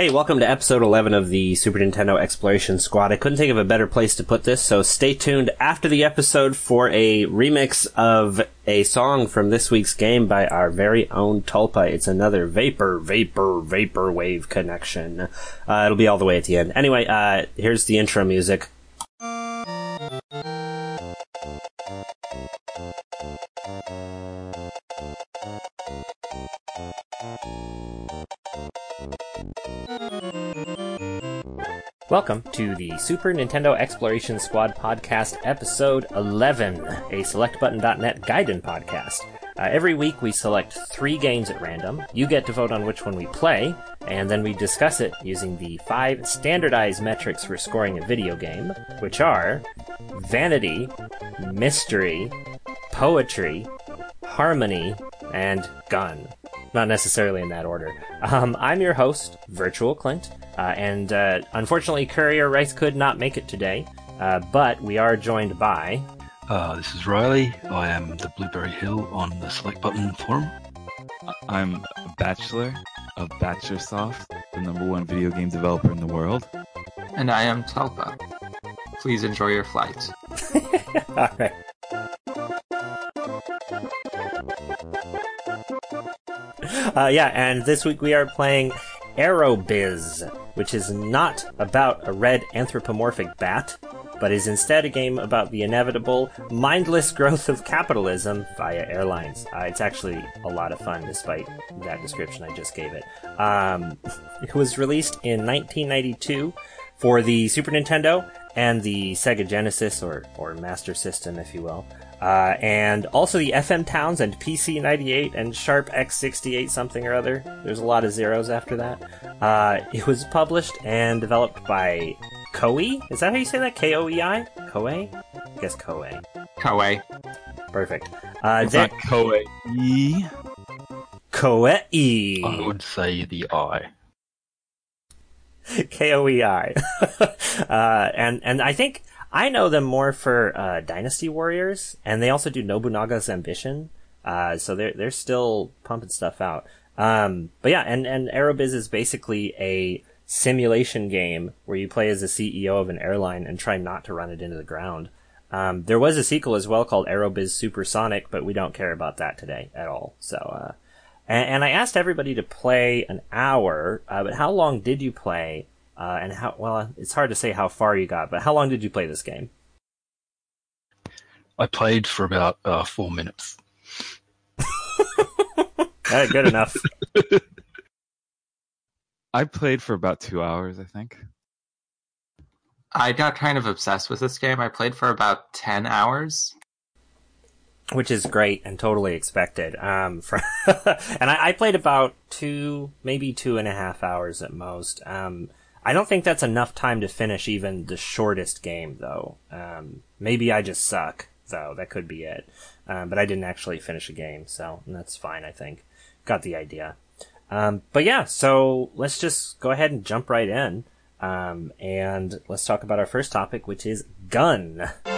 Hey, welcome to episode 11 of the Super Nintendo Exploration Squad. I couldn't think of a better place to put this, so stay tuned after the episode for a remix of a song from this week's game by our very own Tulpa. It's another vapor, vapor, vapor wave connection. Uh, it'll be all the way at the end. Anyway, uh, here's the intro music. Welcome to the Super Nintendo Exploration Squad podcast, episode 11, a SelectButton.net Gaiden podcast. Uh, every week we select three games at random. You get to vote on which one we play, and then we discuss it using the five standardized metrics for scoring a video game, which are vanity, mystery, poetry, harmony, and gun. Not necessarily in that order. Um, I'm your host, Virtual Clint, and uh, unfortunately, Courier Rice could not make it today, uh, but we are joined by. Uh, this is Riley. I am the Blueberry Hill on the Select Button forum. I'm a bachelor of Bachelorsoft, the number one video game developer in the world. And I am Tulpa. Please enjoy your flight. All right. Uh, yeah, and this week we are playing Aerobiz, which is not about a red anthropomorphic bat, but is instead a game about the inevitable, mindless growth of capitalism via airlines. Uh, it's actually a lot of fun, despite that description I just gave it. Um, it was released in 1992 for the Super Nintendo and the Sega Genesis, or, or Master System, if you will. Uh, and also the FM Towns and PC 98 and Sharp X68 something or other. There's a lot of zeros after that. Uh, it was published and developed by Koei. Is that how you say that? K O E I? Koei? I guess Koei. Koei. Perfect. Uh, It's Dan- not Koei. Koei. I would say the I. K O E I. Uh, and and I think I know them more for uh, Dynasty Warriors, and they also do Nobunaga's Ambition. Uh, so they're they're still pumping stuff out. Um, but yeah, and and Aerobiz is basically a simulation game where you play as the CEO of an airline and try not to run it into the ground. Um, there was a sequel as well called Aerobiz Supersonic, but we don't care about that today at all. So, uh, and, and I asked everybody to play an hour, uh, but how long did you play? Uh, and how, well, it's hard to say how far you got, but how long did you play this game? I played for about uh, four minutes. Uh, good enough. I played for about two hours, I think. I got kind of obsessed with this game. I played for about 10 hours. which is great and totally expected. Um, for and I, I played about two, maybe two and a half hours at most. Um, I don't think that's enough time to finish even the shortest game, though. Um, maybe I just suck, though. That could be it. Um, but I didn't actually finish a game, so that's fine. I think got the idea. Um, but yeah, so let's just go ahead and jump right in. Um, and let's talk about our first topic, which is gun.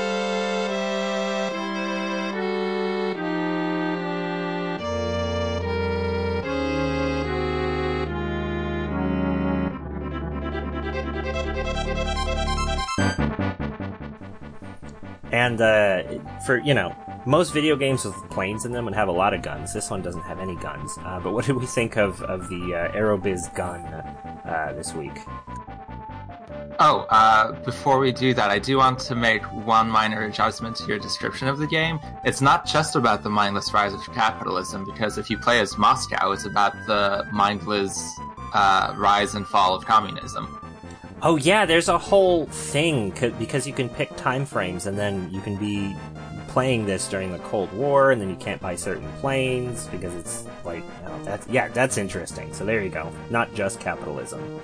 And uh, for you know, most video games with planes in them would have a lot of guns. This one doesn't have any guns. Uh, but what did we think of of the uh, Aerobiz gun uh, this week? Oh, uh, before we do that, I do want to make one minor adjustment to your description of the game. It's not just about the mindless rise of capitalism, because if you play as Moscow, it's about the mindless uh, rise and fall of communism. Oh yeah, there's a whole thing c- because you can pick time frames, and then you can be playing this during the Cold War, and then you can't buy certain planes because it's like oh, that's yeah, that's interesting. So there you go, not just capitalism.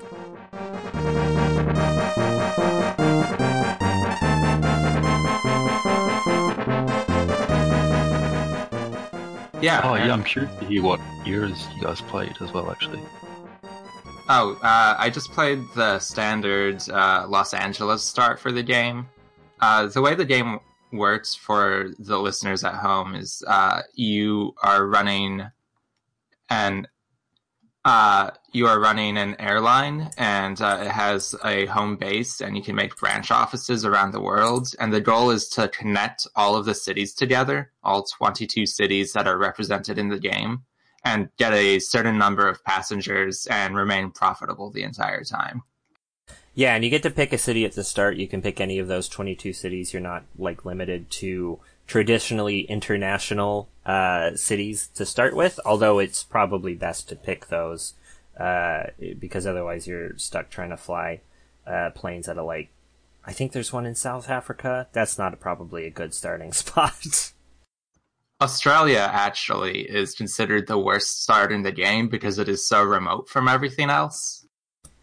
Yeah. Oh, yeah, I'm curious to hear what years you guys played as well, actually. Oh, uh, I just played the standard uh, Los Angeles start for the game. Uh, the way the game works for the listeners at home is uh, you are running an uh, you are running an airline and uh, it has a home base and you can make branch offices around the world. And the goal is to connect all of the cities together, all 22 cities that are represented in the game and get a certain number of passengers and remain profitable the entire time. Yeah, and you get to pick a city at the start. You can pick any of those 22 cities. You're not like limited to traditionally international uh, cities to start with, although it's probably best to pick those uh, because otherwise you're stuck trying to fly uh, planes out of like I think there's one in South Africa. That's not a, probably a good starting spot. Australia actually is considered the worst start in the game because it is so remote from everything else.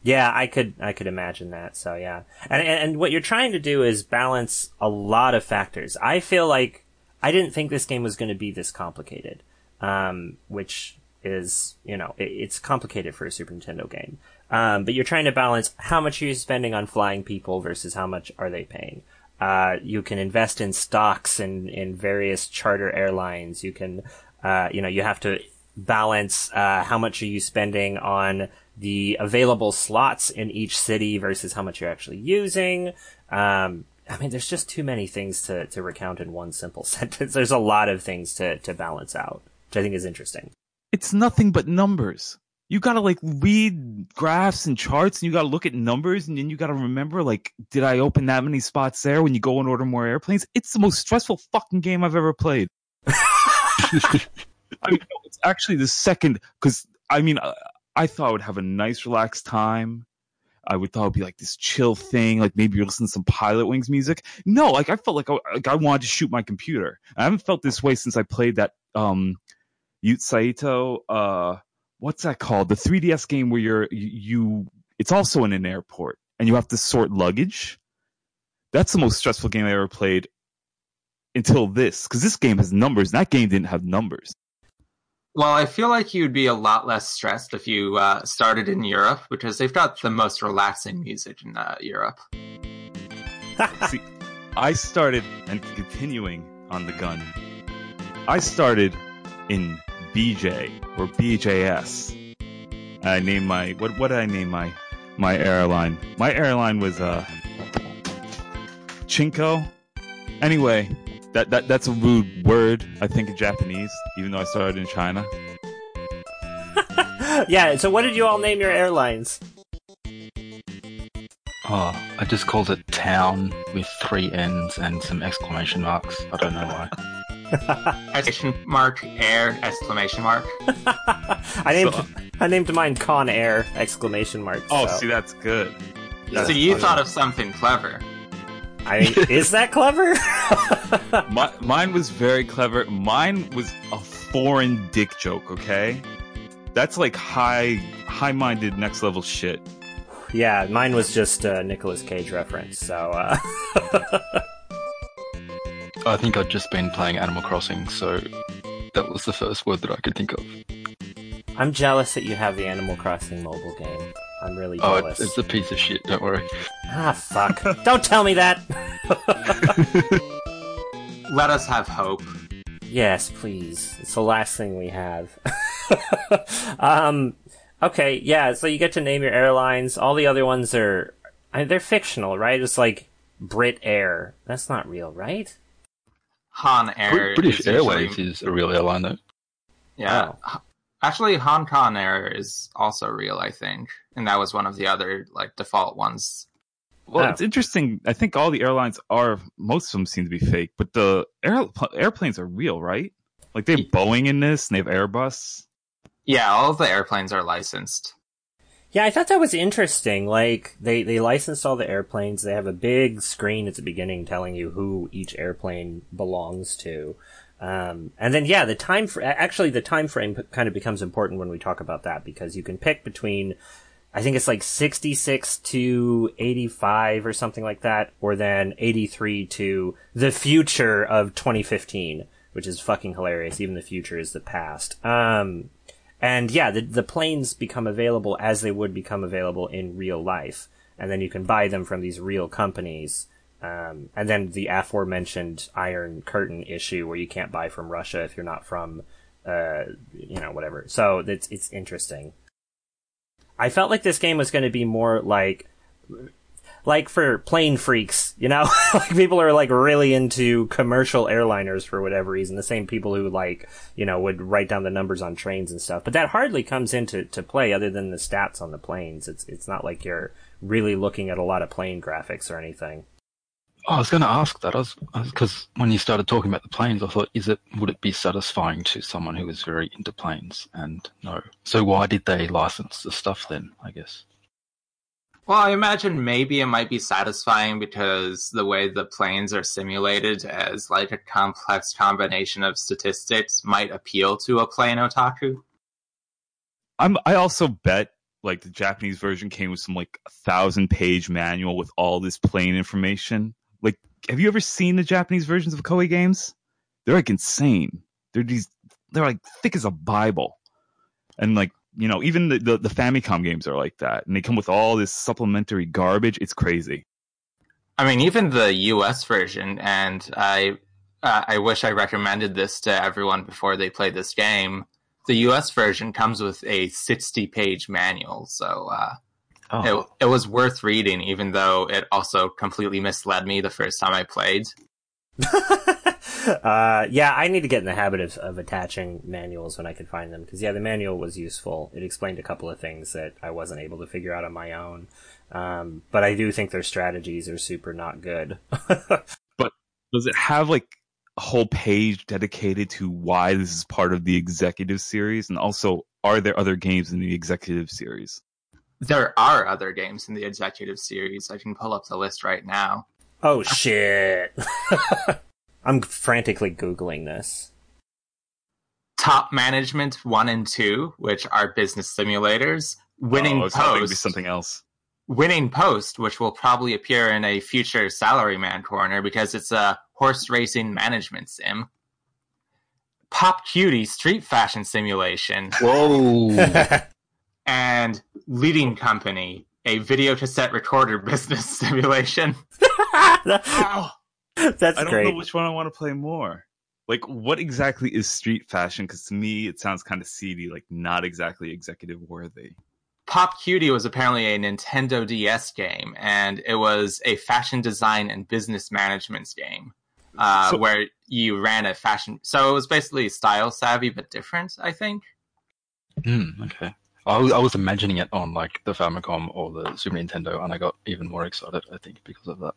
Yeah, I could I could imagine that. So yeah, and and what you're trying to do is balance a lot of factors. I feel like I didn't think this game was going to be this complicated, um, which is you know it, it's complicated for a Super Nintendo game. Um, but you're trying to balance how much are you spending on flying people versus how much are they paying. Uh, you can invest in stocks in in various charter airlines. You can, uh, you know, you have to balance uh, how much are you spending on the available slots in each city versus how much you're actually using. Um, I mean, there's just too many things to, to recount in one simple sentence. There's a lot of things to, to balance out, which I think is interesting. It's nothing but numbers. You gotta like read graphs and charts and you gotta look at numbers and then you gotta remember like, did I open that many spots there when you go and order more airplanes? It's the most stressful fucking game I've ever played. I mean, it's actually the second, cause I mean, I thought I would have a nice, relaxed time. I would thought it'd be like this chill thing, like maybe you're listening to some Pilotwings music. No, like I felt like I, like I wanted to shoot my computer. I haven't felt this way since I played that um Yoot Saito. Uh, what's that called? The 3DS game where you're you. It's also in an airport and you have to sort luggage. That's the most stressful game I ever played until this, because this game has numbers. And that game didn't have numbers. Well, I feel like you'd be a lot less stressed if you uh, started in Europe because they've got the most relaxing music in uh, Europe. See, I started and continuing on the gun. I started in BJ or BJS. I named my what? What did I name my my airline? My airline was uh Chinko. Anyway, that, that that's a rude word, I think, in Japanese, even though I started in China. yeah, so what did you all name your airlines? Oh, I just called it town with three N's and some exclamation marks. I don't know why. exclamation mark air exclamation mark. I named so, I named mine Con Air exclamation mark. Oh, so. see, that's good. That's so you funny. thought of something clever. I is that clever? My, mine was very clever. Mine was a foreign dick joke. Okay, that's like high, high-minded, next level shit. Yeah, mine was just a Nicolas Cage reference. So. Uh... I think I'd just been playing Animal Crossing, so that was the first word that I could think of. I'm jealous that you have the Animal Crossing mobile game. I'm really oh, jealous. Oh, it's a piece of shit. Don't worry. Ah, fuck! Don't tell me that. Let us have hope. Yes, please. It's the last thing we have. um, okay, yeah. So you get to name your airlines. All the other ones are. They're fictional, right? It's like Brit Air. That's not real, right? Han Air. British is Airways usually... is a real airline, though. Yeah. Oh. Actually, Hong Kong Air is also real, I think, and that was one of the other like default ones. Well, it's interesting. I think all the airlines are most of them seem to be fake, but the air, airplanes are real, right? Like they have Boeing in this, and they have Airbus. Yeah, all of the airplanes are licensed. Yeah, I thought that was interesting. Like they they licensed all the airplanes. They have a big screen at the beginning telling you who each airplane belongs to. Um, and then yeah, the time fr- actually the time frame p- kind of becomes important when we talk about that because you can pick between I think it's like 66 to 85 or something like that, or then 83 to the future of 2015, which is fucking hilarious. Even the future is the past. Um, and yeah, the, the planes become available as they would become available in real life. And then you can buy them from these real companies. Um, and then the aforementioned Iron Curtain issue where you can't buy from Russia if you're not from, uh, you know, whatever. So it's, it's interesting. I felt like this game was going to be more like like for plane freaks, you know, like people are like really into commercial airliners for whatever reason. The same people who like, you know, would write down the numbers on trains and stuff. But that hardly comes into to play other than the stats on the planes. It's it's not like you're really looking at a lot of plane graphics or anything. Oh, I was going to ask that. I was because when you started talking about the planes, I thought, is it would it be satisfying to someone who is very into planes? And no. So why did they license the stuff then? I guess. Well, I imagine maybe it might be satisfying because the way the planes are simulated as like a complex combination of statistics might appeal to a plane otaku. I'm. I also bet like the Japanese version came with some like a thousand page manual with all this plane information. Like, have you ever seen the Japanese versions of Koei games? They're like insane. They're these. They're like thick as a Bible, and like you know, even the, the, the Famicom games are like that, and they come with all this supplementary garbage. It's crazy. I mean, even the US version, and I uh, I wish I recommended this to everyone before they play this game. The US version comes with a 60 page manual, so uh, oh. it, it was worth reading, even though it also completely misled me the first time I played. uh, yeah, I need to get in the habit of, of attaching manuals when I can find them because yeah, the manual was useful. It explained a couple of things that I wasn't able to figure out on my own. Um, but I do think their strategies are super not good. but does it have like a whole page dedicated to why this is part of the executive series, and also are there other games in the executive series? There are other games in the executive series. I can pull up the list right now. Oh shit. I'm frantically Googling this. Top Management 1 and 2, which are business simulators. Winning oh, Post. Be something else. Winning Post, which will probably appear in a future Salaryman corner because it's a horse racing management sim. Pop Cutie Street Fashion Simulation. Whoa. and Leading Company, a video cassette recorder business simulation. oh. That's I don't great. know which one I want to play more. Like, what exactly is street fashion? Because to me, it sounds kind of seedy, like not exactly executive worthy. Pop Cutie was apparently a Nintendo DS game, and it was a fashion design and business management game uh, so, where you ran a fashion. So it was basically style savvy but different, I think. Hmm. okay. I was, I was imagining it on like the Famicom or the Super Nintendo, and I got even more excited. I think because of that.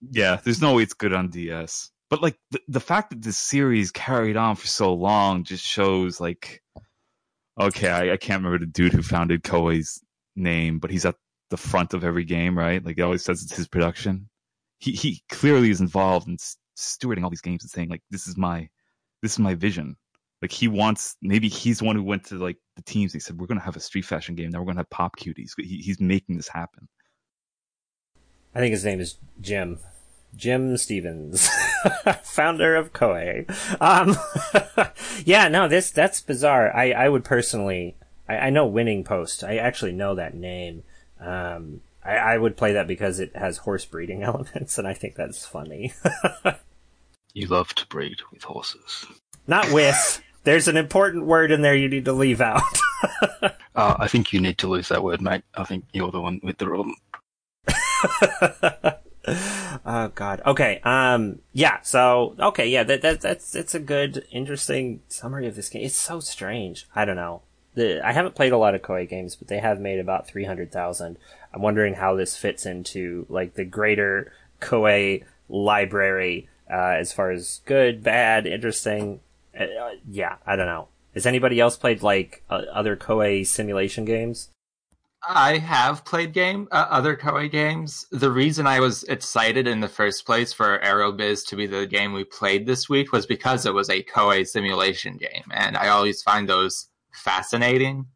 Yeah, there's no way it's good on DS. But like the, the fact that this series carried on for so long just shows like okay, I, I can't remember the dude who founded Koei's name, but he's at the front of every game, right? Like he always says it's his production. He he clearly is involved in stewarding all these games and saying like this is my this is my vision. Like he wants maybe he's the one who went to like the teams. He said we're gonna have a street fashion game. Now we're gonna have pop cuties. He, he's making this happen. I think his name is Jim. Jim Stevens, founder of Koei. Um, yeah, no, this that's bizarre. I I would personally, I, I know Winning Post. I actually know that name. Um, I, I would play that because it has horse breeding elements, and I think that's funny. you love to breed with horses. Not with. There's an important word in there you need to leave out. uh, I think you need to lose that word, mate. I think you're the one with the problem. oh god. Okay. Um. Yeah. So. Okay. Yeah. That, that that's it's a good, interesting summary of this game. It's so strange. I don't know. The, I haven't played a lot of Koei games, but they have made about three hundred thousand. I'm wondering how this fits into like the greater Koei library uh, as far as good, bad, interesting. Uh, yeah. I don't know. Has anybody else played like uh, other Koei simulation games? I have played game uh, other Koei games. The reason I was excited in the first place for Aerobiz to be the game we played this week was because it was a Koei simulation game, and I always find those fascinating,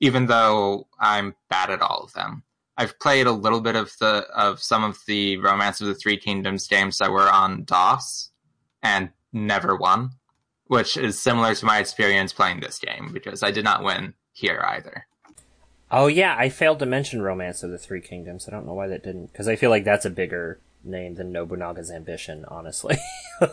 even though I'm bad at all of them. I've played a little bit of the of some of the Romance of the Three Kingdoms games that were on DOS, and never won, which is similar to my experience playing this game because I did not win here either. Oh yeah, I failed to mention Romance of the Three Kingdoms. I don't know why that didn't, because I feel like that's a bigger name than Nobunaga's Ambition, honestly.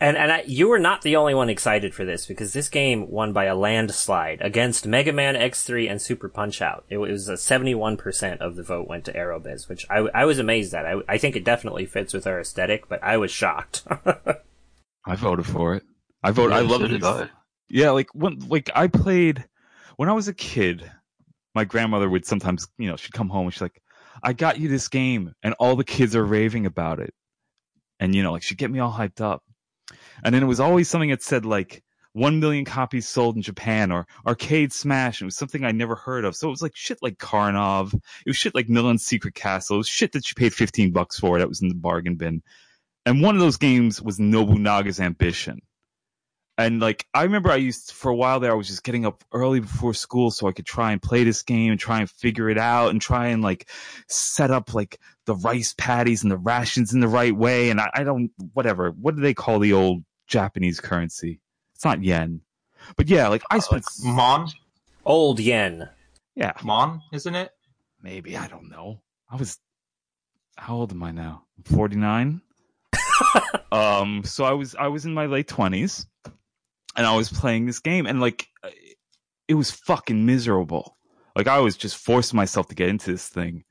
And and I, you were not the only one excited for this because this game won by a landslide against Mega Man X3 and Super Punch Out. It was a 71% of the vote went to Aerobiz, which I, I was amazed at. I, I think it definitely fits with our aesthetic, but I was shocked. I voted for it. I voted. I Yeah, love so it. Yeah, like when like I played when I was a kid, my grandmother would sometimes, you know, she'd come home and she's like, I got you this game and all the kids are raving about it. And you know, like she'd get me all hyped up. And then it was always something that said like one million copies sold in Japan or Arcade Smash. And it was something I never heard of. So it was like shit like Karnov. It was shit like Milon's Secret Castle. It was shit that you paid 15 bucks for that was in the bargain bin. And one of those games was Nobunaga's Ambition. And like I remember I used for a while there I was just getting up early before school so I could try and play this game and try and figure it out and try and like set up like the rice paddies and the rations in the right way and I, I don't whatever what do they call the old Japanese currency? It's not yen. But yeah, like I spent Mon, Old yen. yeah, Mon, isn't it? maybe I don't know. I was how old am I now? 49? um so I was I was in my late 20s and I was playing this game and like it was fucking miserable. Like I was just forcing myself to get into this thing.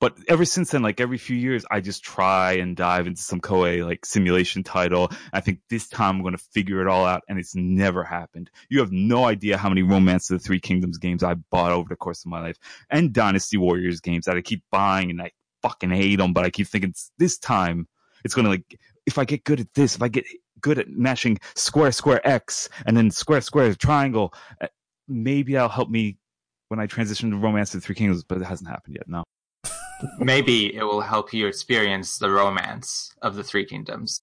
But ever since then, like every few years, I just try and dive into some Koei like simulation title. I think this time I'm going to figure it all out, and it's never happened. You have no idea how many Romance of the Three Kingdoms games I bought over the course of my life, and Dynasty Warriors games that I keep buying, and I fucking hate them. But I keep thinking this time it's going to like if I get good at this, if I get good at mashing square square X and then square square triangle, uh, maybe that'll help me when I transition to Romance of the Three Kingdoms. But it hasn't happened yet. No. Maybe it will help you experience the romance of the Three Kingdoms.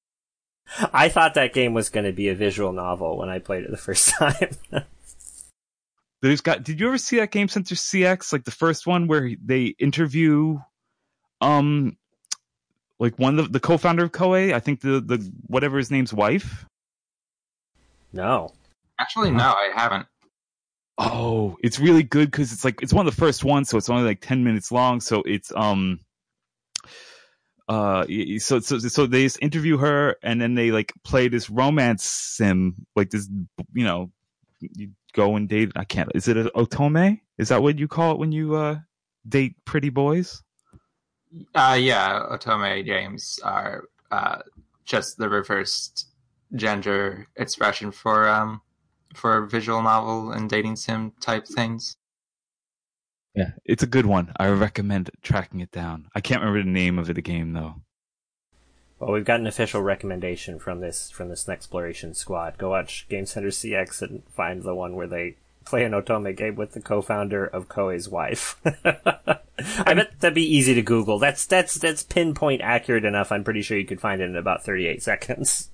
I thought that game was going to be a visual novel when I played it the first time. There's got. Did you ever see that Game Center CX, like the first one where they interview, um, like one of the, the co-founder of Koei? I think the the whatever his name's wife. no. Actually, no, I haven't. Oh, it's really good because it's like it's one of the first ones, so it's only like ten minutes long. So it's um, uh, so so so they just interview her, and then they like play this romance sim, like this, you know, you go and date. I can't. Is it a otome? Is that what you call it when you uh date pretty boys? Uh, yeah, otome games are uh, just the reversed gender expression for um for visual novel and dating sim type things. Yeah, it's a good one. I recommend tracking it down. I can't remember the name of the game though. Well, we've got an official recommendation from this from this exploration squad. Go watch Game Center CX and find the one where they play an otome game with the co-founder of Koei's wife. I bet that'd be easy to Google. That's that's that's pinpoint accurate enough. I'm pretty sure you could find it in about 38 seconds.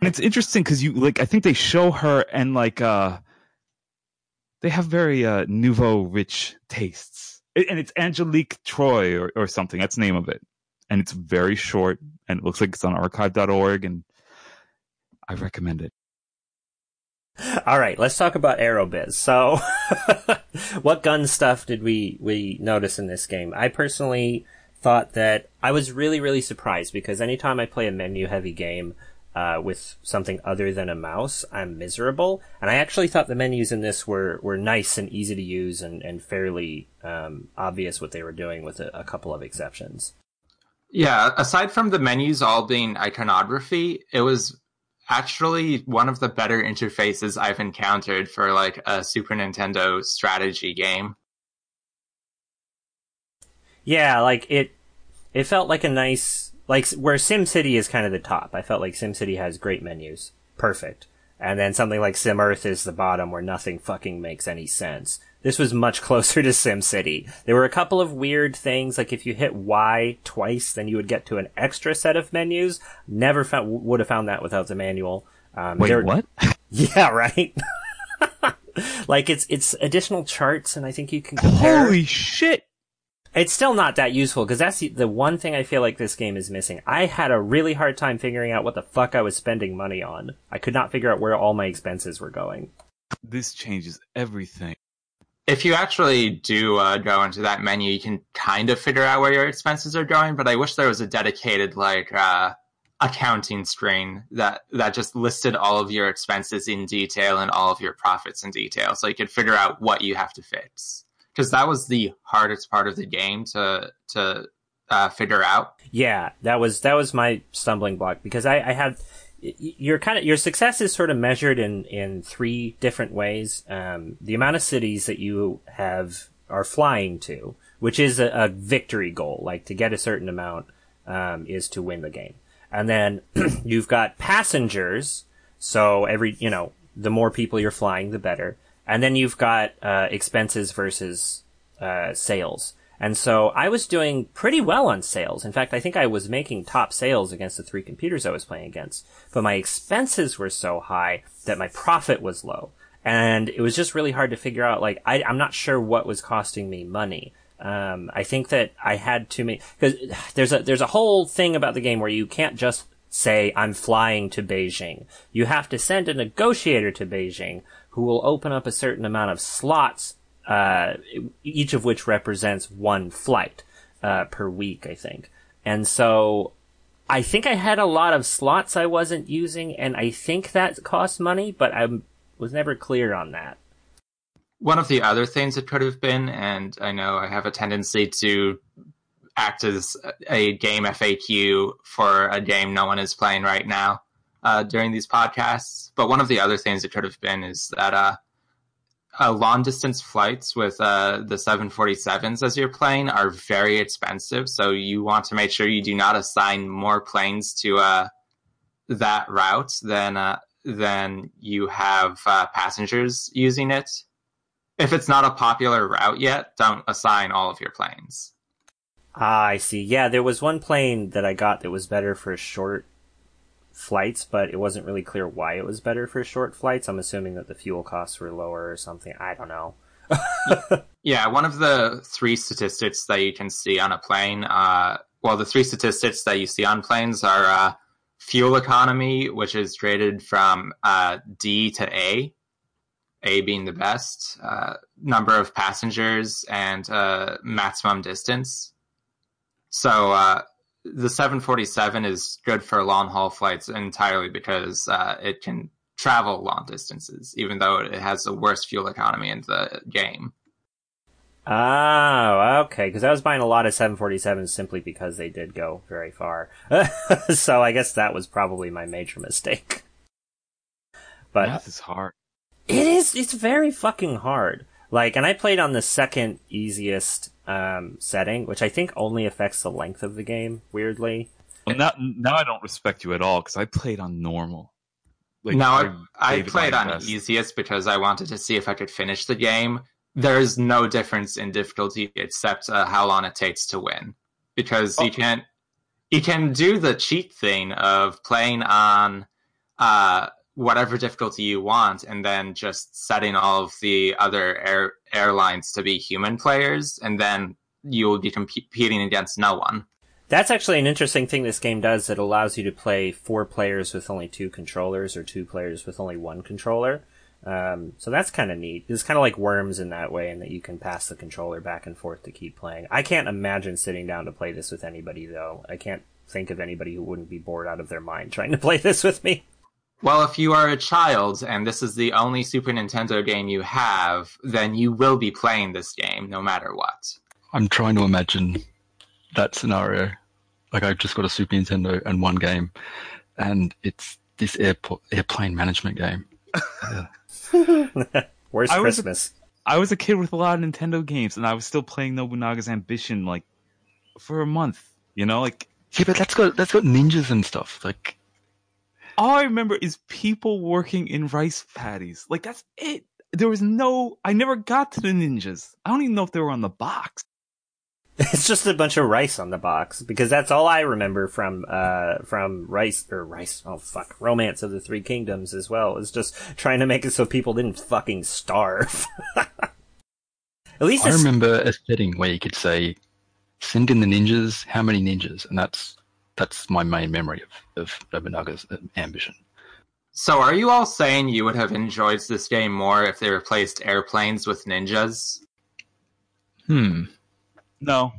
And it's interesting because you like I think they show her and like uh they have very uh nouveau rich tastes. It, and it's Angelique Troy or, or something. That's the name of it. And it's very short and it looks like it's on archive.org and I recommend it. All right, let's talk about Aerobiz. So, what gun stuff did we we notice in this game? I personally thought that I was really really surprised because anytime I play a menu heavy game uh, with something other than a mouse, I'm miserable. And I actually thought the menus in this were were nice and easy to use and and fairly um, obvious what they were doing with a, a couple of exceptions. Yeah, aside from the menus all being iconography, it was actually one of the better interfaces I've encountered for like a Super Nintendo strategy game. Yeah, like it it felt like a nice like where SimCity is kind of the top. I felt like SimCity has great menus. Perfect. And then something like Sim Earth is the bottom where nothing fucking makes any sense. This was much closer to Sim City. There were a couple of weird things, like if you hit Y twice, then you would get to an extra set of menus. Never found, would have found that without the manual. Um, Wait, there- what? Yeah, right. like it's, it's additional charts and I think you can compare. Holy shit! It's still not that useful because that's the, the one thing I feel like this game is missing. I had a really hard time figuring out what the fuck I was spending money on. I could not figure out where all my expenses were going. This changes everything. If you actually do uh, go into that menu, you can kind of figure out where your expenses are going. But I wish there was a dedicated like uh, accounting screen that that just listed all of your expenses in detail and all of your profits in detail, so you could figure out what you have to fix. Because that was the hardest part of the game to to uh, figure out. Yeah, that was that was my stumbling block because I, I had your kind of your success is sort of measured in in three different ways. Um, the amount of cities that you have are flying to, which is a, a victory goal, like to get a certain amount um, is to win the game. And then you've got passengers. So every, you know, the more people you're flying, the better. And then you've got, uh, expenses versus, uh, sales. And so I was doing pretty well on sales. In fact, I think I was making top sales against the three computers I was playing against. But my expenses were so high that my profit was low. And it was just really hard to figure out, like, I, I'm not sure what was costing me money. Um, I think that I had too many because there's a there's a whole thing about the game where you can't just say I'm flying to Beijing. You have to send a negotiator to Beijing who will open up a certain amount of slots, uh, each of which represents one flight uh, per week, I think. And so I think I had a lot of slots I wasn't using, and I think that cost money, but I was never clear on that one of the other things it could have been, and I know I have a tendency to act as a game FAQ for a game no one is playing right now uh, during these podcasts. But one of the other things it could have been is that uh, uh, long distance flights with uh, the 747s as you're playing are very expensive. So you want to make sure you do not assign more planes to uh, that route than uh, than you have passengers using it if it's not a popular route yet, don't assign all of your planes. Ah, I see. Yeah, there was one plane that I got that was better for a short flights, but it wasn't really clear why it was better for short flights. I'm assuming that the fuel costs were lower or something. I don't know. yeah, one of the three statistics that you can see on a plane, uh, well, the three statistics that you see on planes are uh, fuel economy, which is graded from uh, D to A, a being the best, uh, number of passengers, and uh, maximum distance. So uh, the 747 is good for long haul flights entirely because uh, it can travel long distances, even though it has the worst fuel economy in the game. Oh, okay. Because I was buying a lot of 747s simply because they did go very far. so I guess that was probably my major mistake. But math is hard. It is. It's very fucking hard. Like, and I played on the second easiest um, setting, which I think only affects the length of the game. Weirdly. Well, now, now I don't respect you at all because I played on normal. Like, no, I, I played on best. easiest because I wanted to see if I could finish the game. There's no difference in difficulty except uh, how long it takes to win, because oh. you can't. you can do the cheat thing of playing on uh, whatever difficulty you want and then just setting all of the other air, airlines to be human players and then you will be competing against no one. That's actually an interesting thing this game does it allows you to play four players with only two controllers or two players with only one controller. Um, so that's kind of neat. It's kind of like Worms in that way, in that you can pass the controller back and forth to keep playing. I can't imagine sitting down to play this with anybody, though. I can't think of anybody who wouldn't be bored out of their mind trying to play this with me. Well, if you are a child and this is the only Super Nintendo game you have, then you will be playing this game no matter what. I'm trying to imagine that scenario. Like I've just got a Super Nintendo and one game, and it's this airport airplane management game. Where's I Christmas? Was a, I was a kid with a lot of Nintendo games, and I was still playing Nobunaga's Ambition like for a month. You know, like yeah, but that's got that's got ninjas and stuff. Like all I remember is people working in rice paddies. Like that's it. There was no. I never got to the ninjas. I don't even know if they were on the box. It's just a bunch of rice on the box because that's all I remember from uh from rice or rice. Oh fuck, Romance of the Three Kingdoms as well. Is just trying to make it so people didn't fucking starve. At least I remember a setting where you could say, "Send in the ninjas. How many ninjas?" And that's that's my main memory of, of Nobunaga's ambition. So, are you all saying you would have enjoyed this game more if they replaced airplanes with ninjas? Hmm. No.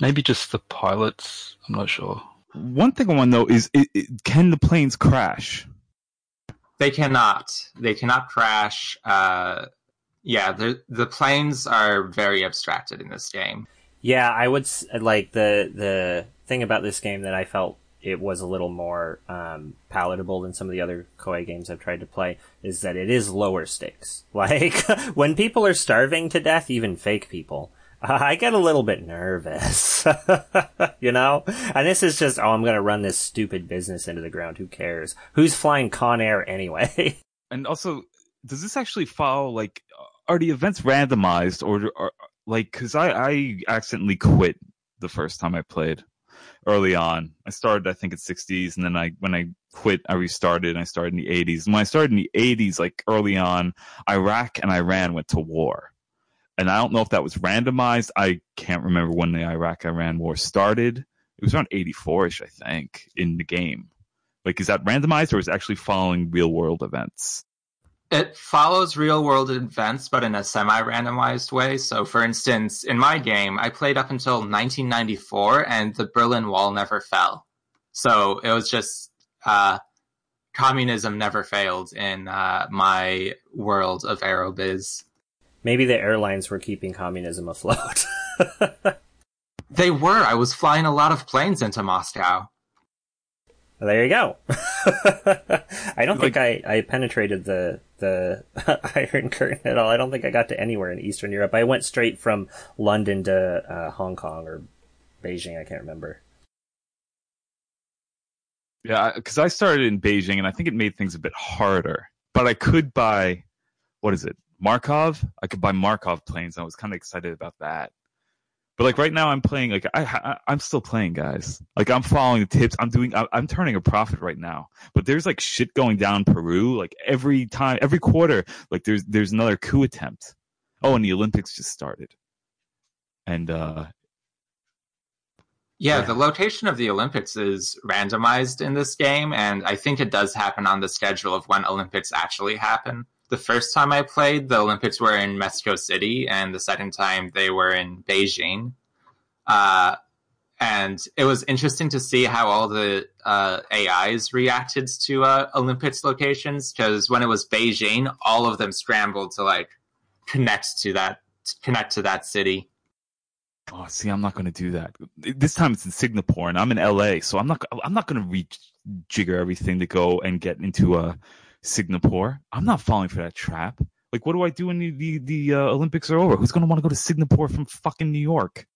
Maybe just the pilots. I'm not sure. one thing I want to know is, it, it, can the planes crash? They cannot. They cannot crash. Uh, yeah, the the planes are very abstracted in this game. Yeah, I would like the the thing about this game that I felt it was a little more um, palatable than some of the other Koei games I've tried to play is that it is lower stakes. Like when people are starving to death, even fake people, uh, I get a little bit nervous, you know? And this is just, oh, I'm gonna run this stupid business into the ground. Who cares? Who's flying Con Air anyway? and also, does this actually follow, like, are the events randomized or, or like, cause I, I accidentally quit the first time I played early on. I started, I think, at 60s, and then I, when I quit, I restarted, and I started in the 80s. And when I started in the 80s, like early on, Iraq and Iran went to war and I don't know if that was randomized. I can't remember when the Iraq Iran war started. It was around 84 ish, I think, in the game. Like, is that randomized or is actually following real world events? It follows real world events, but in a semi randomized way. So, for instance, in my game, I played up until 1994 and the Berlin Wall never fell. So, it was just, uh, communism never failed in uh, my world of Aerobiz. Maybe the airlines were keeping communism afloat. they were. I was flying a lot of planes into Moscow. Well, there you go. I don't like, think I, I penetrated the the Iron Curtain at all. I don't think I got to anywhere in Eastern Europe. I went straight from London to uh, Hong Kong or Beijing. I can't remember. Yeah, because I started in Beijing, and I think it made things a bit harder. But I could buy, what is it, Markov. I could buy Markov planes. I was kind of excited about that. But like right now, I'm playing. Like I, I am still playing, guys. Like I'm following the tips. I'm doing. I, I'm turning a profit right now. But there's like shit going down Peru. Like every time, every quarter, like there's there's another coup attempt. Oh, and the Olympics just started. And uh yeah, the location of the Olympics is randomized in this game, and I think it does happen on the schedule of when Olympics actually happen the first time I played, the Olympics were in Mexico City, and the second time they were in Beijing. Uh, and it was interesting to see how all the uh, AIs reacted to uh, Olympics locations because when it was Beijing, all of them scrambled to like connect to that connect to that city. Oh, see, I'm not going to do that. This time it's in Singapore, and I'm in LA, so I'm not. I'm not going to rejigger everything to go and get into a Singapore. I'm not falling for that trap. Like, what do I do when the the, the uh, Olympics are over? Who's going to want to go to Singapore from fucking New York?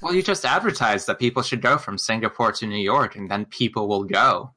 Well, you just advertise that people should go from Singapore to New York, and then people will go.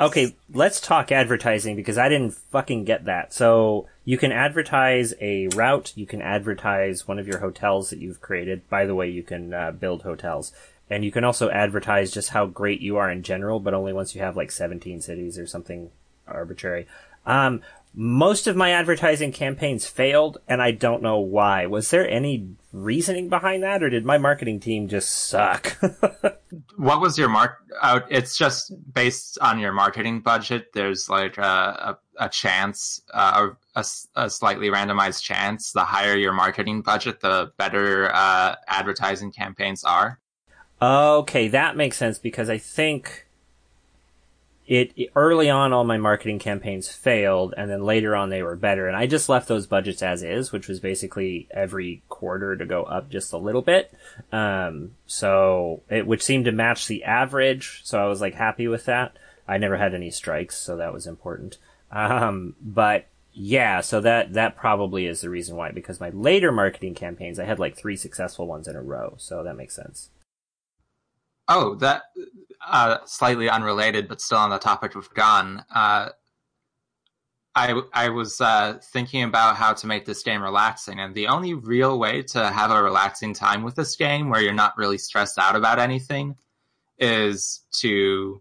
Okay, let's talk advertising because I didn't fucking get that. So you can advertise a route. You can advertise one of your hotels that you've created. By the way, you can uh, build hotels. And you can also advertise just how great you are in general, but only once you have like 17 cities or something arbitrary. Um, most of my advertising campaigns failed, and I don't know why. Was there any reasoning behind that, or did my marketing team just suck? what was your mark? Uh, it's just based on your marketing budget. There's like a, a, a chance, uh, a, a, slightly randomized chance. The higher your marketing budget, the better uh, advertising campaigns are. Okay, that makes sense because I think it, early on all my marketing campaigns failed and then later on they were better. And i just left those budgets as is which was basically every quarter to go up just a little bit. Um, so it which seemed to match the average so i was like happy with that. I never had any strikes so that was important. Um, but yeah so that that probably is the reason why because my later marketing campaigns i had like three successful ones in a row so that makes sense Oh, that uh, slightly unrelated, but still on the topic of Gun. Uh, I I was uh, thinking about how to make this game relaxing, and the only real way to have a relaxing time with this game, where you're not really stressed out about anything, is to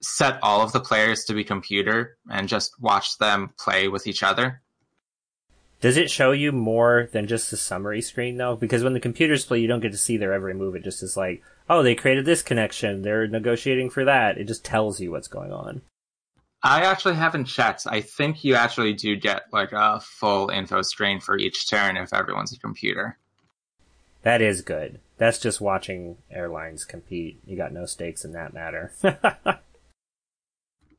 set all of the players to be computer and just watch them play with each other. Does it show you more than just the summary screen though? Because when the computers play, you don't get to see their every move. It just is like, oh, they created this connection. They're negotiating for that. It just tells you what's going on. I actually haven't checked. I think you actually do get like a full info screen for each turn if everyone's a computer. That is good. That's just watching airlines compete. You got no stakes in that matter.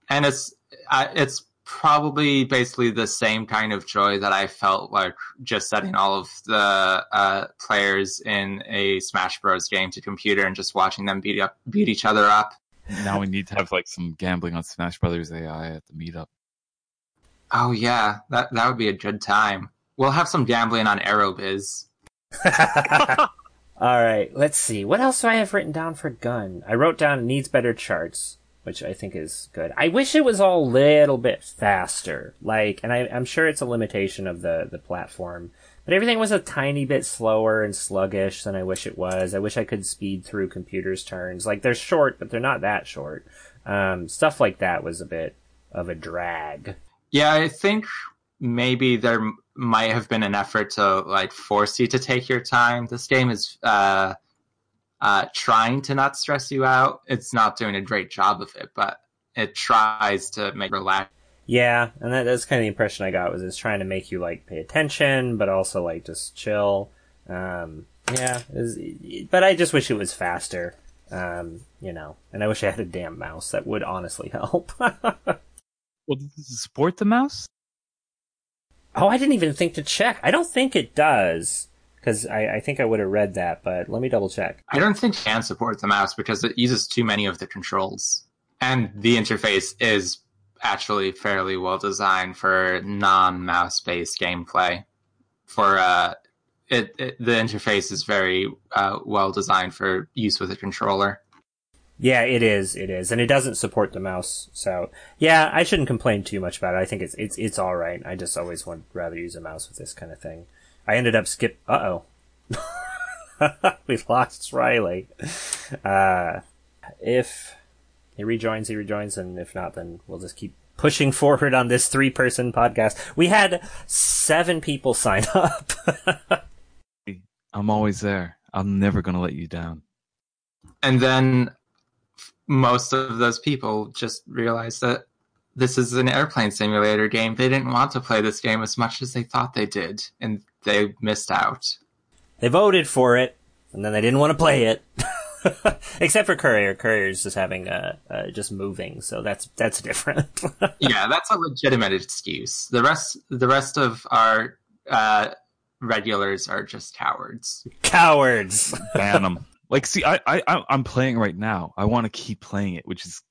and it's uh, it's probably basically the same kind of joy that I felt like just setting all of the uh, players in a Smash Bros. game to computer and just watching them beat up beat each other up. Now we need to have like some gambling on Smash Brothers AI at the meetup. Oh yeah, that that would be a good time. We'll have some gambling on Aerobiz. All right, let's see. What else do I have written down for Gun? I wrote down needs better charts, which I think is good. I wish it was all a little bit faster. Like, and I, am sure it's a limitation of the, the platform, but everything was a tiny bit slower and sluggish than I wish it was. I wish I could speed through computers' turns. Like, they're short, but they're not that short. Um, stuff like that was a bit of a drag. Yeah, I think maybe there might have been an effort to like force you to take your time. This game is uh, uh, trying to not stress you out. It's not doing a great job of it, but it tries to make relax. Yeah, and that, that's kind of the impression I got was it's trying to make you like pay attention, but also like just chill. Um, yeah, was, but I just wish it was faster. Um, you know, and I wish I had a damn mouse that would honestly help. well, does it support the mouse? Oh, I didn't even think to check. I don't think it does because I, I, think I would have read that, but let me double check. I don't think it can support the mouse because it uses too many of the controls, and the interface is actually fairly well designed for non-mouse based gameplay. For uh, it, it, the interface is very uh, well designed for use with a controller. Yeah, it is. It is, and it doesn't support the mouse. So yeah, I shouldn't complain too much about it. I think it's it's it's all right. I just always would rather use a mouse with this kind of thing. I ended up skip. Uh oh, we've lost Riley. Uh, if he rejoins, he rejoins, and if not, then we'll just keep pushing forward on this three-person podcast. We had seven people sign up. I'm always there. I'm never gonna let you down. And then most of those people just realized that this is an airplane simulator game. They didn't want to play this game as much as they thought they did, and they missed out. They voted for it, and then they didn't want to play it. Except for Courier. Courier's just having a uh, uh, just moving, so that's that's different. yeah, that's a legitimate excuse. The rest, the rest of our uh, regulars are just cowards. Cowards. Ban them. Like, see, I, I, I'm playing right now. I want to keep playing it, which is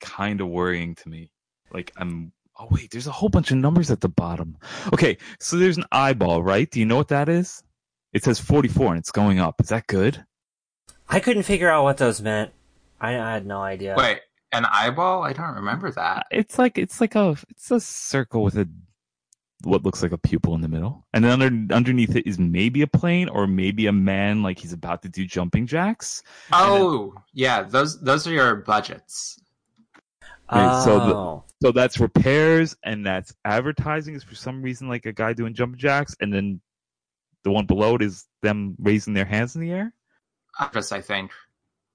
kind of worrying to me. Like, I'm. Oh wait, there's a whole bunch of numbers at the bottom. Okay, so there's an eyeball, right? Do you know what that is? It says 44 and it's going up. Is that good? I couldn't figure out what those meant. I, I had no idea. Wait, an eyeball? I don't remember that. It's like it's like a it's a circle with a what looks like a pupil in the middle, and then under, underneath it is maybe a plane or maybe a man like he's about to do jumping jacks. Oh, then, yeah, those those are your budgets. oh. So the, oh. So that's repairs and that's advertising is for some reason like a guy doing jump jacks, and then the one below it is them raising their hands in the air. Just I think.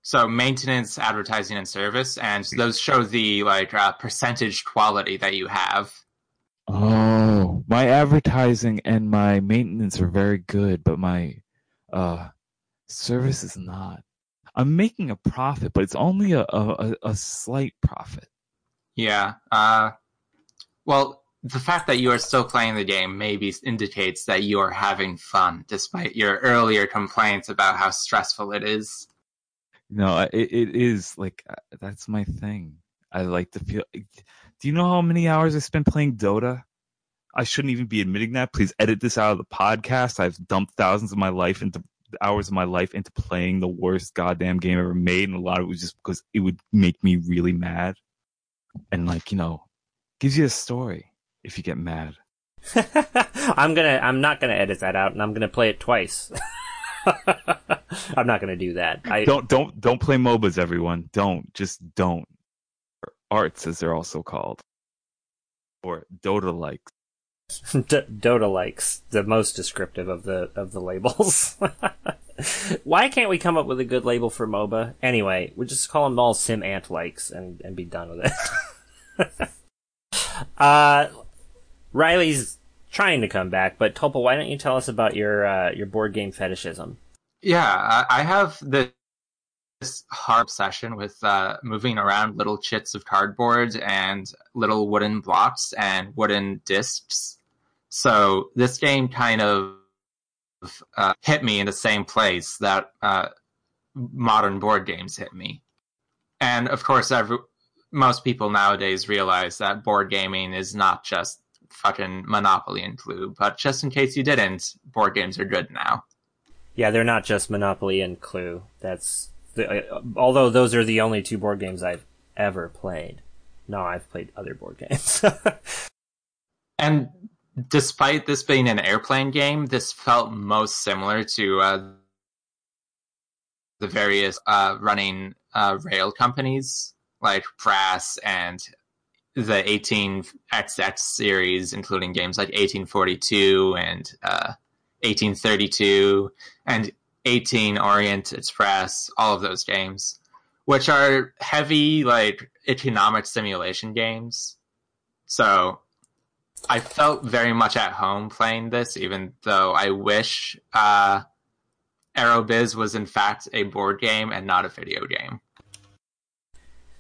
So maintenance, advertising, and service, and those show the like uh, percentage quality that you have. Oh, my advertising and my maintenance are very good, but my uh service is not. I'm making a profit, but it's only a a, a slight profit. Yeah. Uh well, the fact that you are still playing the game maybe indicates that you are having fun despite your earlier complaints about how stressful it is. No, it, it is like uh, that's my thing. I like to feel do you know how many hours I spent playing Dota? I shouldn't even be admitting that. Please edit this out of the podcast. I've dumped thousands of my life into hours of my life into playing the worst goddamn game ever made, and a lot of it was just because it would make me really mad. And like, you know, gives you a story if you get mad. I'm gonna I'm not gonna edit that out and I'm gonna play it twice. I'm not gonna do that. I don't don't don't play MOBAs, everyone. Don't. Just don't arts, as they're also called, or Dota likes. D- Dota likes the most descriptive of the of the labels. Why can't we come up with a good label for MOBA? Anyway, we just call them all Sim Ant likes and and be done with it. uh, Riley's trying to come back, but Tulpa, why don't you tell us about your uh, your board game fetishism? Yeah, I, have this hard obsession with uh, moving around little chits of cardboard and little wooden blocks and wooden discs. So this game kind of uh, hit me in the same place that uh, modern board games hit me. And of course, every, most people nowadays realize that board gaming is not just fucking Monopoly and Clue. But just in case you didn't, board games are good now. Yeah, they're not just Monopoly and Clue. That's the, uh, although those are the only two board games I've ever played. No, I've played other board games. and despite this being an airplane game, this felt most similar to uh, the various uh, running uh, rail companies like Brass and the 18XX series, including games like 1842 and uh, 1832 and 18 Orient Express, all of those games, which are heavy, like, economic simulation games. So I felt very much at home playing this, even though I wish uh, Aerobiz was in fact a board game and not a video game.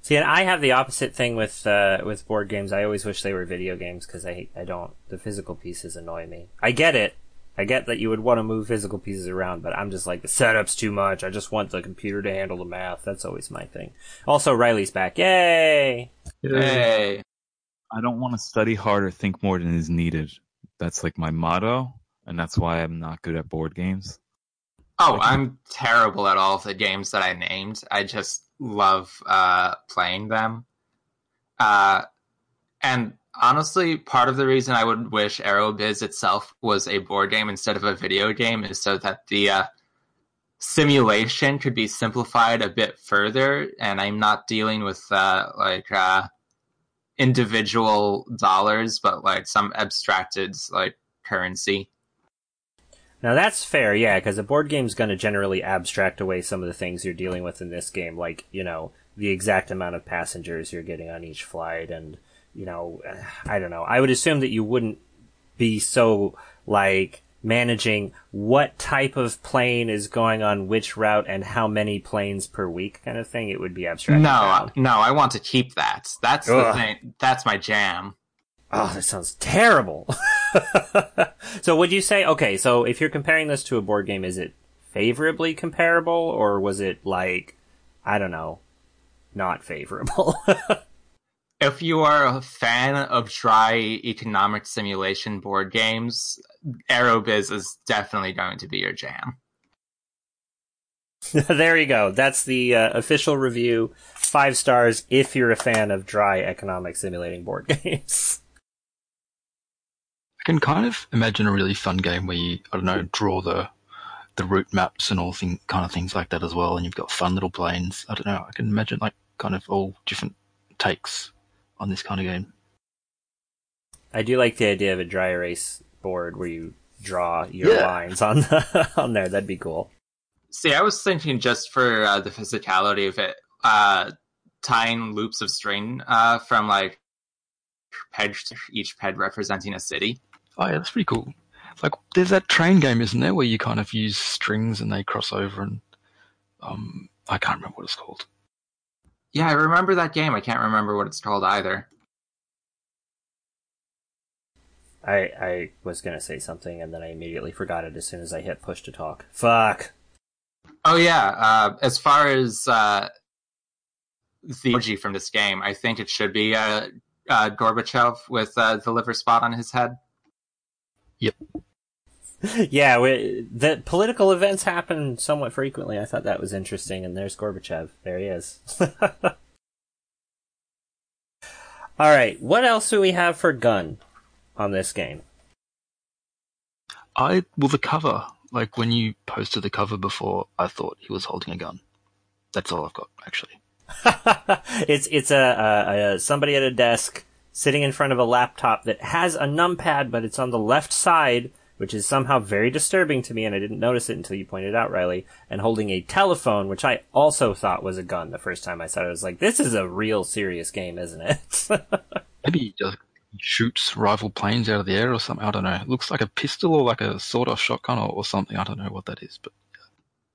See, and I have the opposite thing with uh, with board games. I always wish they were video games because I I don't the physical pieces annoy me. I get it. I get that you would want to move physical pieces around, but I'm just like the setup's too much. I just want the computer to handle the math. That's always my thing. Also, Riley's back. Yay! Hey. I don't want to study hard or think more than is needed. That's like my motto, and that's why I'm not good at board games. Oh, I'm terrible at all the games that I named. I just love uh, playing them. Uh, and honestly, part of the reason I would wish Aerobiz itself was a board game instead of a video game is so that the uh, simulation could be simplified a bit further, and I'm not dealing with uh, like uh, individual dollars, but like some abstracted like currency. Now that's fair, yeah, because a board game's going to generally abstract away some of the things you're dealing with in this game, like you know the exact amount of passengers you're getting on each flight, and you know, I don't know. I would assume that you wouldn't be so like managing what type of plane is going on which route and how many planes per week kind of thing. It would be abstract. No, no, I want to keep that. That's Ugh. the thing. That's my jam. Oh, that sounds terrible. so would you say, okay, so if you're comparing this to a board game, is it favorably comparable or was it like, I don't know, not favorable? If you are a fan of dry economic simulation board games, Aerobiz is definitely going to be your jam. there you go. That's the uh, official review. Five stars if you're a fan of dry economic simulating board games. I can kind of imagine a really fun game where you, I don't know, draw the the route maps and all thing, kind of things like that as well, and you've got fun little planes. I don't know. I can imagine like kind of all different takes on this kind of game. I do like the idea of a dry erase board where you draw your Yeah. lines on the, on there. That'd be cool. See, I was thinking just for uh, the physicality of it, uh, tying loops of string uh, from like peg to each peg representing a city. Oh yeah, that's pretty cool. Like there's that train game, isn't there, where you kind of use strings and they cross over and um I can't remember what it's called. Yeah, I remember that game. I can't remember what it's called either. I, I was gonna say something and then I immediately forgot it as soon as I hit push to talk. Fuck. Oh yeah, uh, as far as uh, the emoji from this game, I think it should be uh, uh, Gorbachev with uh, the liver spot on his head. Yep. yeah, we, the political events happen somewhat frequently. I thought that was interesting, and there's Gorbachev. There he is. All right, what else do we have for gun on this game? I well the cover, like when you posted the cover before, I thought he was holding a gun. That's all I've got actually. it's it's a, a, a somebody at a desk sitting in front of a laptop that has a numpad, but it's on the left side, which is somehow very disturbing to me, and I didn't notice it until you pointed it out, Riley. And holding a telephone, which I also thought was a gun the first time I saw it. I was like, "This is a real serious game, isn't it?" Maybe he just shoots rival planes out of the air or something. I don't know. It looks like a pistol or like a sawed-off shotgun or, or something. I don't know what that is, but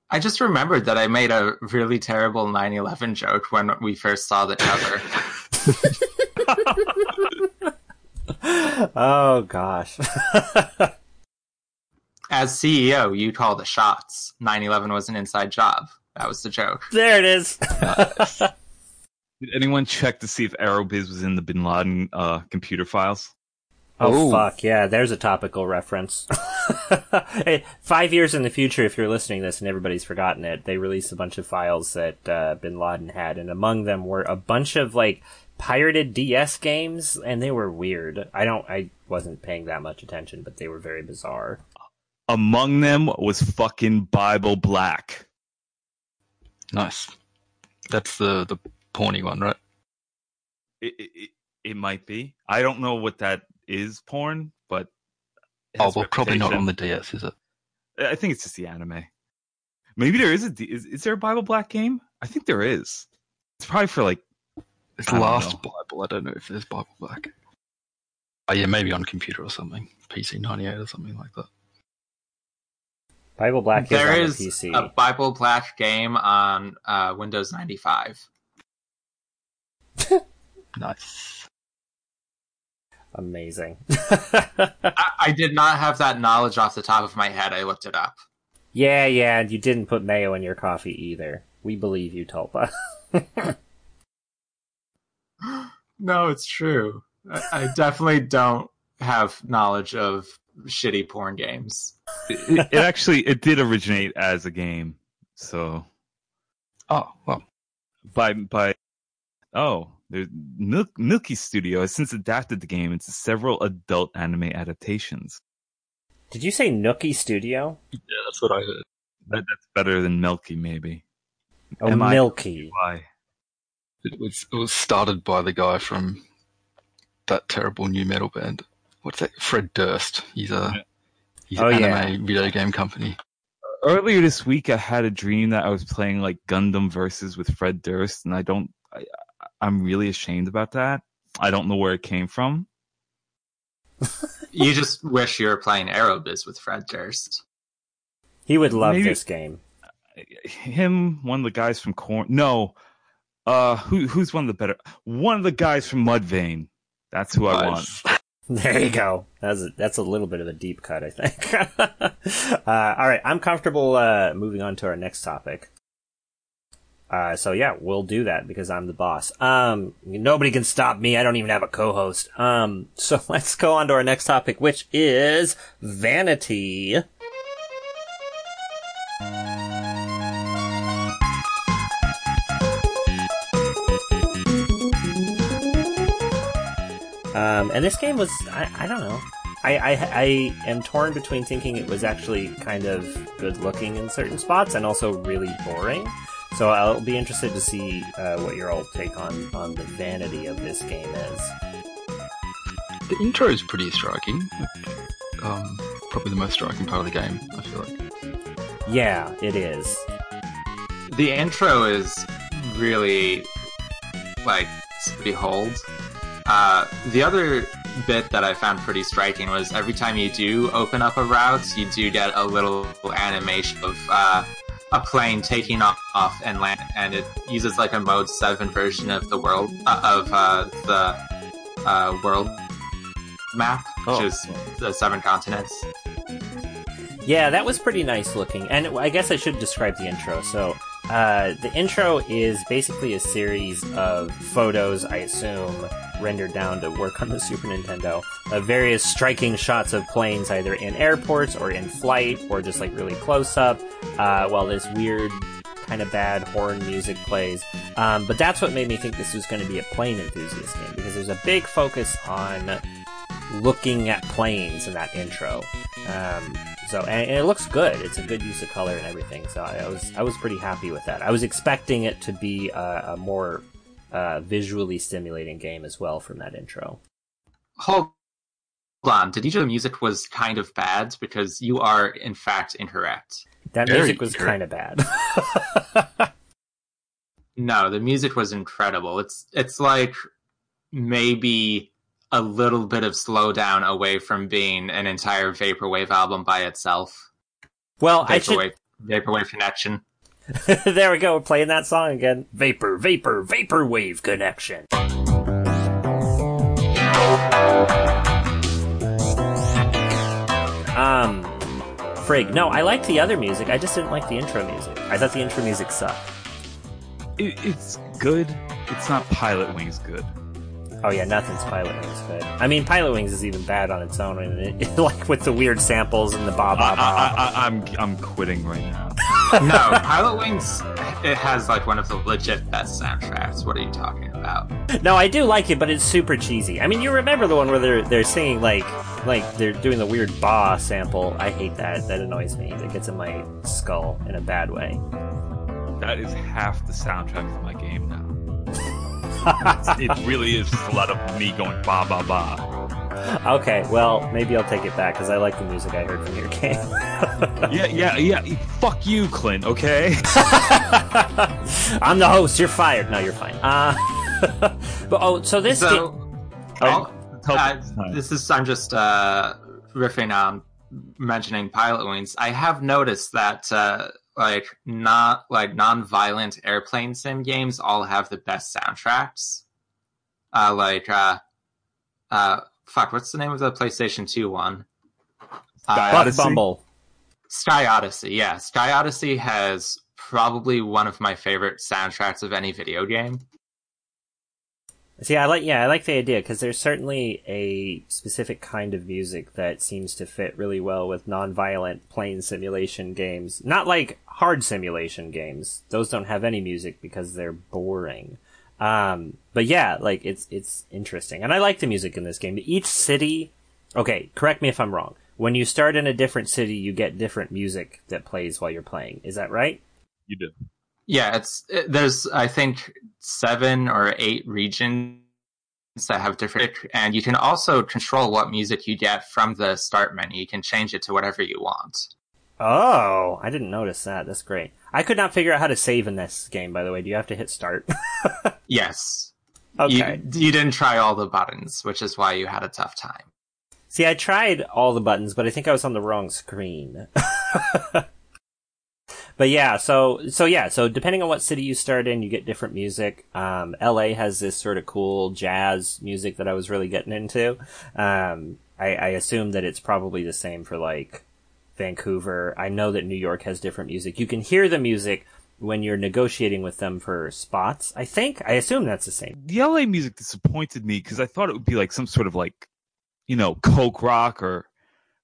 I just remembered that I made a really terrible 9/11 joke when we first saw the cover. oh gosh. As CEO, you call the shots. 9/11 was an inside job. That was the joke. there it is. Did anyone check to see if Aerobiz was in the Bin Laden uh, computer files? Oh Oh. fuck yeah! There's a topical reference. Hey, Five years in the future, if you're listening to this and everybody's forgotten it, they released a bunch of files that uh, Bin Laden had, and among them were a bunch of like pirated DS games, and they were weird. I don't, I wasn't paying that much attention, but they were very bizarre. Among them was fucking Bible Black. Nice. That's the the porny one, right? It, it, it, it might be. I don't know what that is, porn, but. Oh has well, probably not on the DS, is it? I think it's just the anime. Maybe there is a. D- Is, is there a Bible Black game? I think there is. It's probably for like. It's I Last know. Bible. I don't know if there's Bible Black. Oh yeah, maybe on computer or something. PC ninety eight or something like that. Bible Black There is is on the PC. a Bible Black game on uh, Windows 95. Nice. Amazing. I, I did not have that knowledge off the top of my head. I looked it up. yeah, yeah, and you didn't put mayo in your coffee either. We believe you, Tulpa. No, it's true. I, I definitely don't have knowledge of shitty porn games. It, it actually it did originate as a game. So Oh well, by by oh there's Milk, Milky Studio has since adapted the game into several adult anime adaptations. Did you say Nookie Studio? yeah, that's what I heard. That, that's better than Milky, maybe. Oh, M I- Milky. Why? It was it was started by the guy from that terrible nu metal band. What's that? Fred Durst. He's a he's Oh, an yeah. anime video game company. Earlier this week, I had a dream that I was playing like Gundam versus with Fred Durst, and I don't. I, I'm really ashamed about that. I don't know where it came from. You just wish you were playing Aerobiz with Fred Durst. He would love Maybe- this game. Him, one of the guys from Korn. No, uh, who who's one of the better? One of the guys from Mudvayne. That's who I want. There you go. That's a, that's a little bit of a deep cut, I think. uh, all right, I'm comfortable uh, moving on to our next topic. Uh, so yeah, we'll do that because I'm the boss. Um, nobody can stop me. I don't even have a co-host. Um, so let's go on to our next topic, which is vanity. Um, and this game was, I, I don't know. I, I, I am torn between thinking it was actually kind of good looking in certain spots and also really boring. So I'll be interested to see uh, what your old take on, on the vanity of this game is. The intro is pretty striking. Um, probably the most striking part of the game. I feel like. Yeah, it is. The intro is really like to behold. Uh, the other bit that I found pretty striking was every time you do open up a route, you do get a little animation of uh, a plane taking off, off and land, and it uses like a Mode Seven version of the world uh, of uh, the uh, world map, which Oh. is the seven continents. Yeah, that was pretty nice looking. And I guess I should describe the intro. So, uh, the intro is basically a series of photos, I assume, rendered down to work on the Super Nintendo, of various striking shots of planes either in airports or in flight or just like really close up, uh, while this weird, kind of bad horn music plays. Um, but that's what made me think this was going to be a plane enthusiast game because there's a big focus on looking at planes in that intro. Um, so and, and it looks good. It's a good use of color and everything. So I, I was I was pretty happy with that. I was expecting it to be a, a more uh, visually stimulating game as well from that intro. Hold on, did you say the music was kind of bad? Because you are in fact incorrect. That Very music was good. kind of bad. No, the music was incredible. It's it's like maybe a little bit of slowdown away from being an entire vaporwave album by itself. well, I should Vaporwave Vaporwave connection. there we go. We're playing that song again. Vapor, vapor, vaporwave connection. Um, Frig, no, I liked the other music. I just didn't like the intro music. I thought the intro music sucked. It, it's good. It's not Pilotwings good. Oh yeah, nothing's Pilotwings good. I mean, Pilotwings is even bad on its own, and it, it, like with the weird samples and the ba ba I, ba. I, I, I'm I'm quitting right now. no, Pilotwings, it has like one of the legit best soundtracks. What are you talking about? No, I do like it, but it's super cheesy. I mean, you remember the one where they're they're singing like like they're doing the weird ba sample. I hate that. That annoys me. That gets in my skull in a bad way. That is half the soundtrack for my game now. it really is just a lot of me going ba ba ba. okay, well, maybe I'll take it back because I like the music I heard from your game. Yeah, yeah, yeah. Fuck you, Clint. Okay. I'm the host. You're fired. No, you're fine. Uh, but oh, so this So, game. I'll- Tell uh, this time. this is I'm just uh, riffing on mentioning Pilotwings. I have noticed that uh, like not like non-violent airplane sim games all have the best soundtracks. Uh, like uh, uh, fuck, what's the name of the PlayStation Two one? Sky Uh, Odyssey? Bumble. Sky Odyssey. Yeah, Sky Odyssey has probably one of my favorite soundtracks of any video game. See, I like yeah, I like the idea because there's certainly a specific kind of music that seems to fit really well with non-violent plane simulation games. Not like hard simulation games; those don't have any music because they're boring. Um, but yeah, like it's it's interesting, and I like the music in this game. Each city, okay, correct me if I'm wrong. When you start in a different city, you get different music that plays while you're playing. Is that right? You do. Yeah, it's it, there's I think seven or eight regions that have different, and you can also control what music you get from the start menu. You can change it to whatever you want. Oh, I didn't notice that. That's great. I could not figure out how to save in this game. By the way, do you have to hit start? Yes. okay. You, you didn't try all the buttons, which is why you had a tough time. See, I tried all the buttons, but I think I was on the wrong screen. but yeah, so so yeah, so depending on what city you start in, you get different music. Um, L.A. has this sort of cool jazz music that I was really getting into. Um, I, I assume that it's probably the same for like Vancouver. I know that New York has different music. You can hear the music when you're negotiating with them for spots. I think I assume that's the same. The LA music disappointed me because I thought it would be like some sort of like, you know, Coke rock or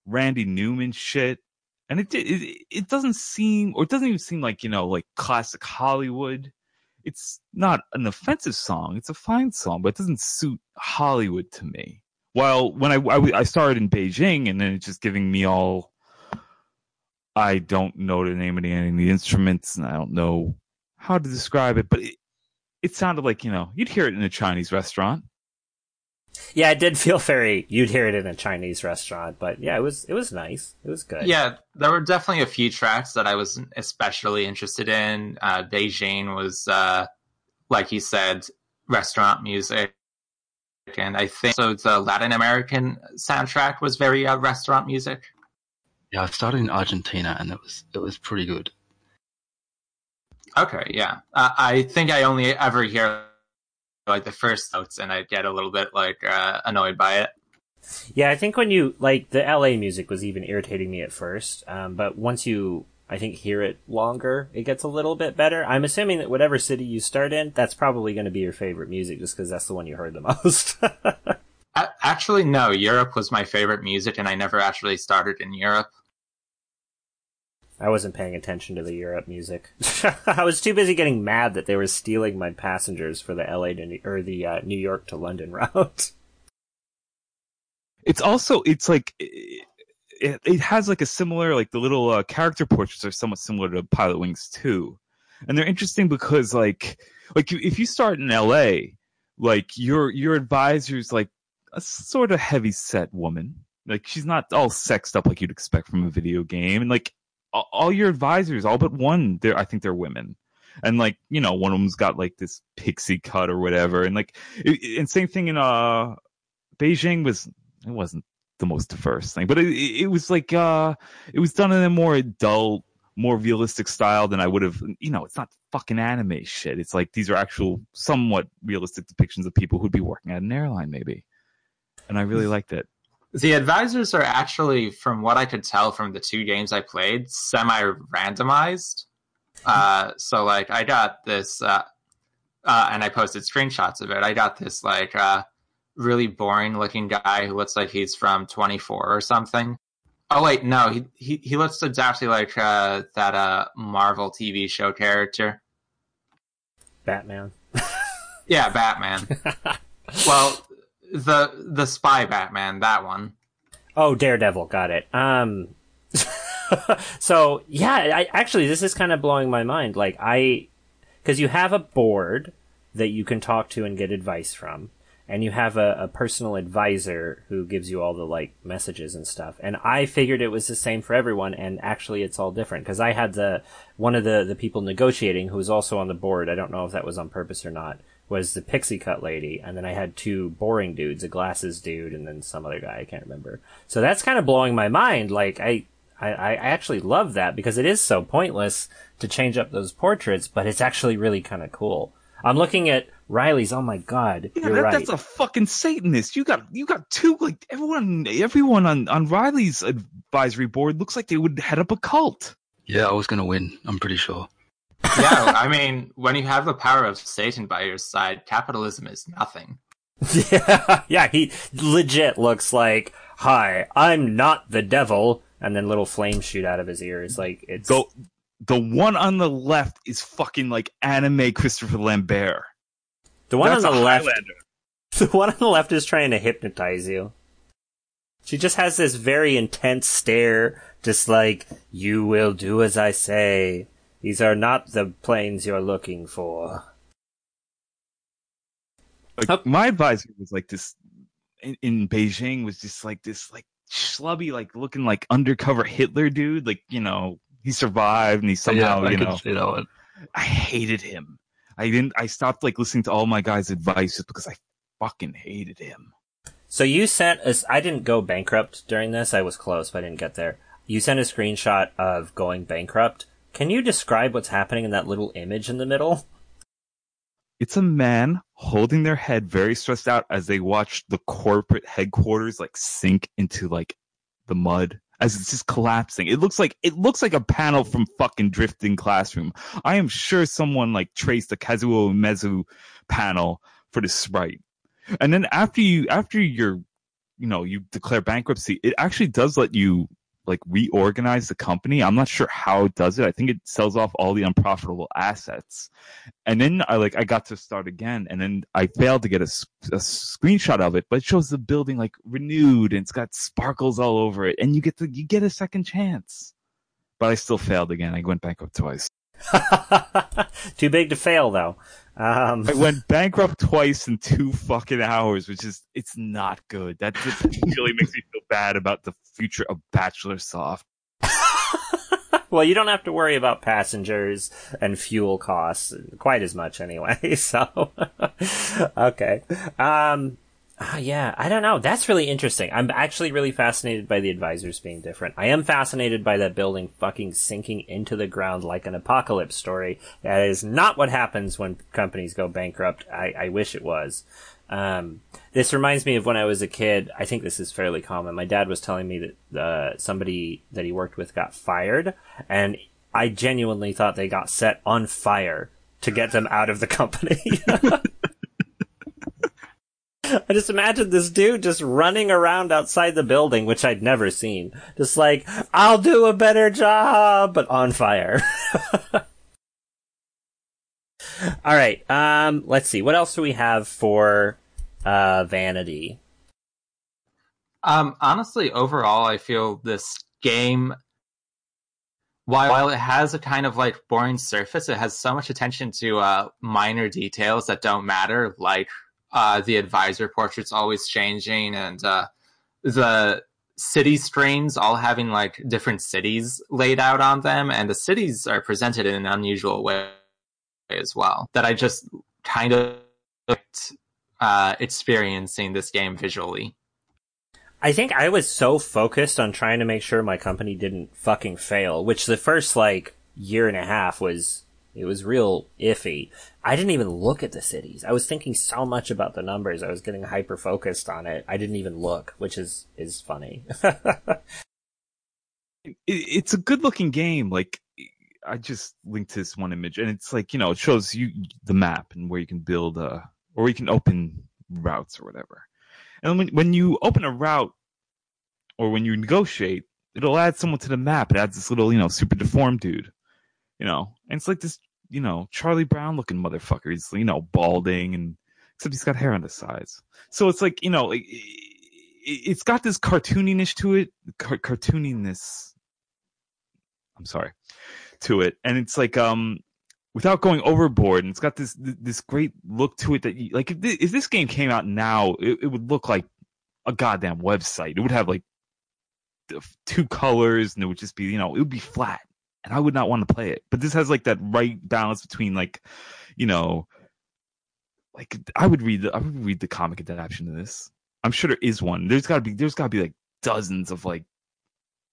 Randy Newman shit, and it it it doesn't seem, or it doesn't even seem like you know, like classic Hollywood. It's not an offensive song; it's a fine song, but it doesn't suit Hollywood to me. While when I I, I started in Beijing, and then it's just giving me all. I don't know the name of the, any of the instruments, and I don't know how to describe it, but it, it sounded like you know you'd hear it in a Chinese restaurant. Yeah, it did feel very. You'd hear it in a Chinese restaurant, but yeah, it was it was nice. It was good. Yeah, there were definitely a few tracks that I was especially interested in. Uh, Beijing was, uh, like you said, restaurant music. And I think so. The Latin American soundtrack was very uh, restaurant music. Yeah, I started in Argentina and it was it was pretty good. Okay, yeah. Uh, I think I only ever hear like the first notes, and I get a little bit like uh, annoyed by it. yeah. I think when you like the L.A. music was even irritating me at first, um, but once you, I think, hear it longer, it gets a little bit better. I'm assuming that whatever city you start in, that's probably going to be your favorite music, just because that's the one you heard the most. Actually, no. Europe was my favorite music, and I never actually started in Europe. I wasn't paying attention to the Europe music. I was too busy getting mad that they were stealing my passengers for the LA to New- or the uh, New York to London route. It's also it's like it, it has like a similar like the little uh, character portraits are somewhat similar to Pilotwings 2. And they're interesting because like like if you start in LA, like your your advisor's like a sort of heavy set woman. Like she's not all sexed up like you'd expect from a video game and like all, your advisors all but one they're I think they're women. And like, you know, one of them's got like this pixie cut or whatever and like it, and same thing in uh Beijing was it wasn't the most diverse thing, but it, it was like uh, it was done in a more adult, more realistic style than I would have. You know, it's not fucking anime shit. It's like these are actual, somewhat realistic depictions of people who'd be working at an airline, maybe. And I really liked it. The advisors are actually, from what I could tell from the two games I played, semi randomized. Uh, so like I got this, uh, uh, and I posted screenshots of it. I got this like uh, really boring looking guy who looks like he's from 24 or something. Oh wait, no, he he, he looks exactly like uh, that uh, Marvel TV show character. Batman. Yeah, Batman. well, the the spy Batman, that one. Oh, Daredevil, got it. Um, so yeah, I actually this is kind of blowing my mind. Like I, because you have a board that you can talk to and get advice from, and you have a, a personal advisor who gives you all the like messages and stuff. And I figured it was the same for everyone, and actually it's all different because I had the one of the the people negotiating who was also on the board. I don't know if that was on purpose or not. Was the pixie cut lady, and then I had two boring dudes, a glasses dude, and then some other guy I can't remember. So that's kind of blowing my mind. Like I I, I actually love that because it is so pointless to change up those portraits, but it's actually really kind of cool. I'm looking at Riley's. Oh my god, Yeah, you're that, right. that's a fucking Satanist. You got you got two like everyone everyone on on Riley's advisory board looks like they would head up a cult. Yeah, I was going to win. I'm pretty sure. Yeah, I mean, when you have the power of Satan by your side, capitalism is nothing. yeah, yeah, he legit looks like, "Hi, I'm not the devil," and then little flames shoot out of his ears. Like it's The the one on the left is fucking like anime Christopher Lambert. the one That's on the left. The one on the left is trying to hypnotize you. She just has this very intense stare, just like, you will do as I say. These are not the planes you're looking for. Like, Oh. My advisor was like this in, in Beijing was just like this like schlubby like looking like undercover Hitler dude. Like you know he survived and he somehow yeah, you know see that one. I hated him. I didn't. I stopped like listening to all my guys' advice just because I fucking hated him. So you sent us, I didn't go bankrupt during this, I was close, but I didn't get there. You sent a screenshot of going bankrupt. Can you describe what's happening in that little image in the middle? It's a man holding their head very stressed out as they watch the corporate headquarters like sink into like the mud as it's just collapsing. It looks like it looks like a panel from fucking Drifting Classroom. I am sure someone like traced the Kazuo Umezu panel for the sprite. And then after you after you're you know you declare bankruptcy, it actually does let you like reorganize the company. I'm not sure how it does it. I think it sells off all the unprofitable assets. And then I like I got to start again, and then I failed to get a screenshot of it, but it shows the building like renewed and it's got sparkles all over it, and you get to you get a second chance. But I still failed again. I went bankrupt twice. Too big to fail, though. Um, I went bankrupt twice in two fucking hours, which is it's not good. That just really makes me feel bad about the future of Bachelor Soft. well, you don't have to worry about passengers and fuel costs quite as much anyway. So, okay. Um, ah, yeah, I don't know. That's really interesting. I'm actually really fascinated by the advisors being different. I am fascinated by that building fucking sinking into the ground like an apocalypse story. That is not what happens when companies go bankrupt. I, I wish it was. Um, this reminds me of when I was a kid. I think this is fairly common. My dad was telling me that uh, somebody that he worked with got fired, and I genuinely thought they got set on fire to get them out of the company. I just imagined this dude just running around outside the building, which I'd never seen. Just like, I'll do a better job, but on fire. All right. Um, let's see. What else do we have for uh, Vanity? Um, honestly, overall, I feel this game, while, while it has a kind of like boring surface, it has so much attention to uh, minor details that don't matter, like uh, the advisor portraits always changing and uh, the city streams all having like different cities laid out on them, and the cities are presented in an unusual way as well. That I just kind of liked uh, experiencing this game visually. I think I was so focused on trying to make sure my company didn't fucking fail, which the first like year and a half was it was real iffy. I didn't even look at the cities. I was thinking so much about the numbers. I was getting hyper focused on it. I didn't even look, which is is funny. it, it's a good looking game. Like I just linked to this one image, and it's like you know it shows you the map and where you can build or you can open routes or whatever. And when when you open a route or when you negotiate, it'll add someone to the map. It adds this little you know super deformed dude, you know, and it's like this you know Charlie Brown looking motherfucker. He's you know balding and except he's got hair on the sides. So it's like you know. Like, it's got this cartooniness to it, car- cartooniness. I'm sorry, to it, and it's like um, without going overboard, and it's got this this great look to it that you, like if this, if this game came out now, it, it would look like a goddamn website. It would have like two colors, and it would just be you know it would be flat, and I would not want to play it. But this has like that right balance between like, you know, like I would read the I would read the comic adaptation of this. I'm sure there is one. There's got to be there's got to be like dozens of like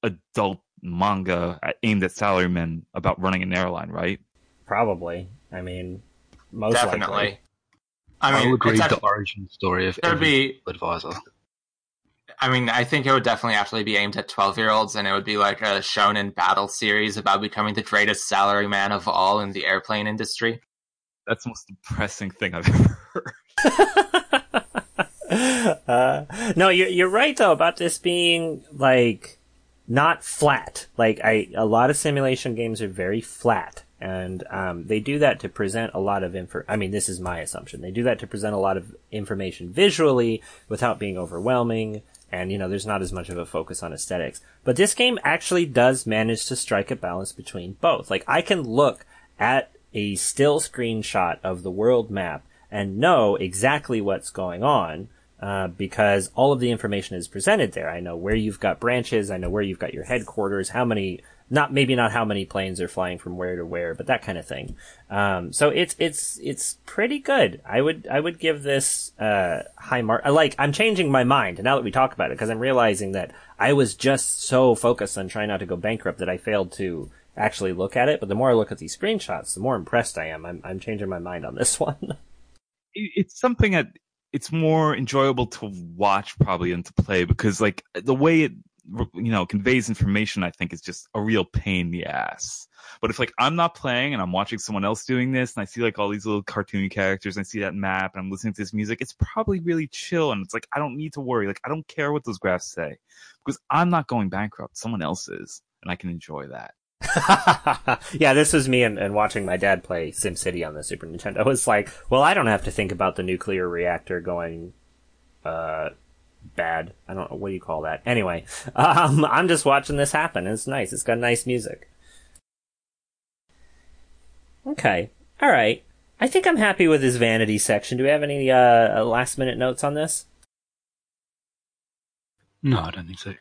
adult manga uh, aimed at salarymen about running an airline, right? Probably. I mean, most definitely. Likely. I mean, I would read the origin story of every be, advisor. I mean, I think it would definitely actually be aimed at 12 year olds, and it would be like a shonen battle series about becoming the greatest salaryman of all in the airplane industry. That's the most depressing thing I've ever heard. uh, no, you're you're right though about this being like not flat. Like I, a lot of simulation games are very flat, and um, they do that to present a lot of info. I mean, this is my assumption. They do that to present a lot of information visually without being overwhelming. And you know, there's not as much of a focus on aesthetics. But this game actually does manage to strike a balance between both. Like I can look at a still screenshot of the world map and know exactly what's going on uh, because all of the information is presented there. I know where you've got branches. I know where you've got your headquarters. How many? Not maybe not how many planes are flying from where to where, but that kind of thing. Um, so it's it's it's pretty good. I would I would give this uh, high mark. Like I'm changing my mind now that we talk about it because I'm realizing that I was just so focused on trying not to go bankrupt that I failed to actually look at it. But the more I look at these screenshots, the more impressed I am. I'm, I'm changing my mind on this one. it's something that it's more enjoyable to watch probably than to play because like the way it you know conveys information i think is just a real pain in the ass. But if like i'm not playing and i'm watching someone else doing this and i see like all these little cartoon characters and i see that map and i'm listening to this music it's probably really chill and it's like i don't need to worry. Like i don't care what those graphs say because i'm not going bankrupt. Someone else is and i can enjoy that. Yeah, this was me and, and, watching my dad play SimCity on the Super Nintendo. Was like, well, I don't have to think about the nuclear reactor going, uh, bad. I don't know what do you call that. Anyway, um, I'm just watching this happen. It's nice. It's got nice music. Okay, all right. I think I'm happy with this vanity section. Do we have any uh, last minute notes on this? No, I don't think so.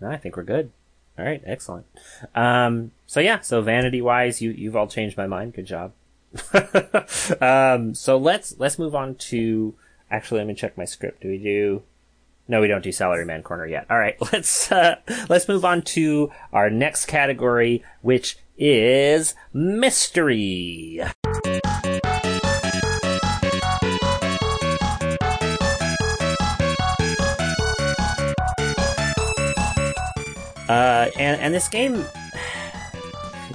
No, I think we're good. All right, excellent. Um, so yeah, so vanity wise, you you've all changed my mind. Good job. um, so let's let's move on to. Actually, let me check my script. Do we do? No, we don't do Salaryman Corner yet. All right, let's uh, let's move on to our next category, which is mystery. Uh, and and this game,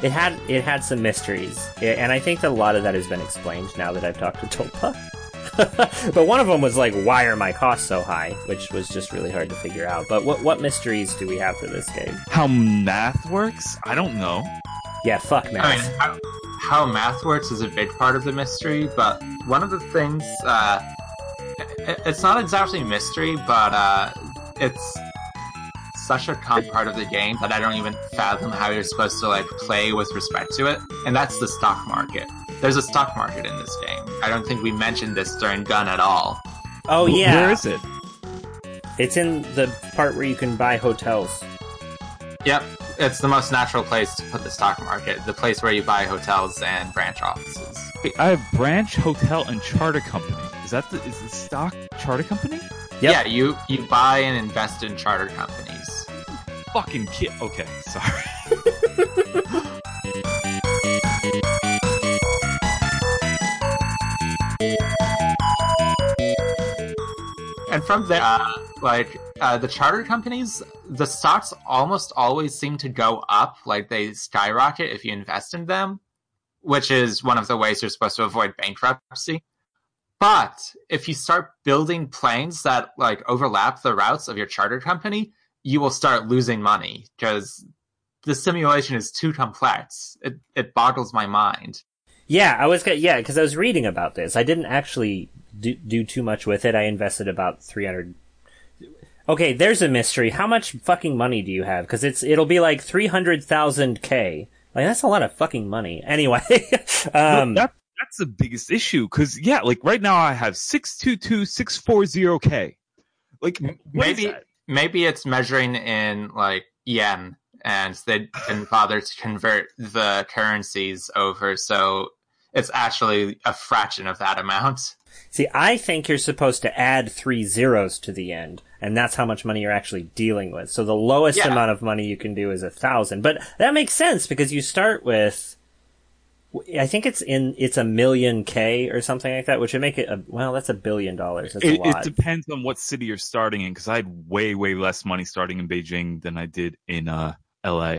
it had it had some mysteries, and I think that a lot of that has been explained now that I've talked to Tulpa. but one of them was like, why are my costs so high? Which was just really hard to figure out. But what what mysteries do we have for this game? How math works? I don't know. Yeah, fuck math. I mean, how, how math works is a big part of the mystery, but one of the things, uh, it, it's not exactly mystery, but uh, it's such a common part of the game that I don't even fathom how you're supposed to like play with respect to it. And that's the stock market. There's a stock market in this game. I don't think we mentioned this during Gun at all. Oh yeah. Where is it? It's in the part where you can buy hotels. Yep. It's the most natural place to put the stock market, the place where you buy hotels and branch offices. I have branch, hotel, and charter company. Is that the is the stock charter company? Yep. Yeah, you you buy and invest in charter companies. Fucking kid. Okay, sorry. And from there, uh, like uh, the charter companies, the stocks almost always seem to go up, like they skyrocket if you invest in them, which is one of the ways you're supposed to avoid bankruptcy. But if you start building planes that like overlap the routes of your charter company, you will start losing money because the simulation is too complex. It it boggles my mind. Yeah, I was yeah, because I was reading about this. I didn't actually do, do too much with it. I invested about 300. Okay, there's a mystery. How much fucking money do you have? Because it's, it'll be like 300,000 K. Like, that's a lot of fucking money. Anyway, um, No, that, that's the biggest issue because yeah, like right now I have six two two six four zero k. Like maybe maybe it's measuring in like yen and they didn't bother to convert the currencies over so it's actually a fraction of that amount see, I think you're supposed to add three zeros to the end, and that's how much money you're actually dealing with. So the lowest Yeah. amount of money you can do is a thousand. But that makes sense because you start with, I think it's in, it's a million K or something like that, which would make it a, well, that's a billion dollars. That's It, a lot. it depends on what city you're starting in because I had way way less money starting in Beijing than I did in uh L.A.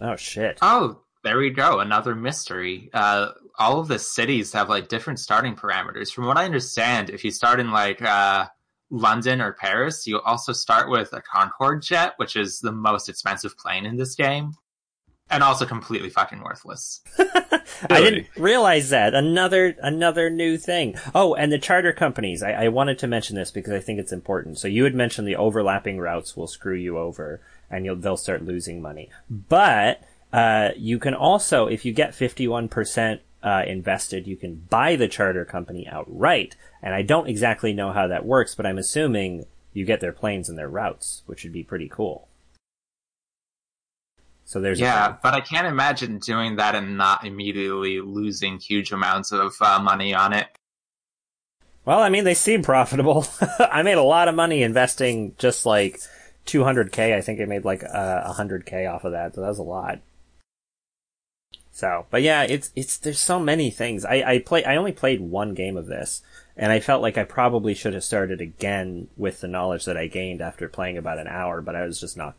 oh shit. oh there we go another mystery uh all of the cities have like different starting parameters from what i understand if you start in like uh london or paris you also start with a concorde jet which is the most expensive plane in this game and also completely fucking worthless I didn't realize that. Another another new thing. Oh, and the charter companies. I, I wanted to mention this because I think it's important. So you had mentioned the overlapping routes will screw you over, and you'll they'll start losing money. But uh, you can also, if you get fifty one percent uh, invested, you can buy the charter company outright. And I don't exactly know how that works, but I'm assuming you get their planes and their routes, which would be pretty cool. So there's yeah but i can't imagine doing that and not immediately losing huge amounts of uh, money on it Well, I mean, they seem profitable. I made a lot of money investing just like 200k. I think I made like uh, 100k off of that, so that was a lot. So, but yeah, it's it's there's so many things. I I play I only played one game of this, and I felt like I probably should have started again with the knowledge that I gained after playing about an hour, but I was just not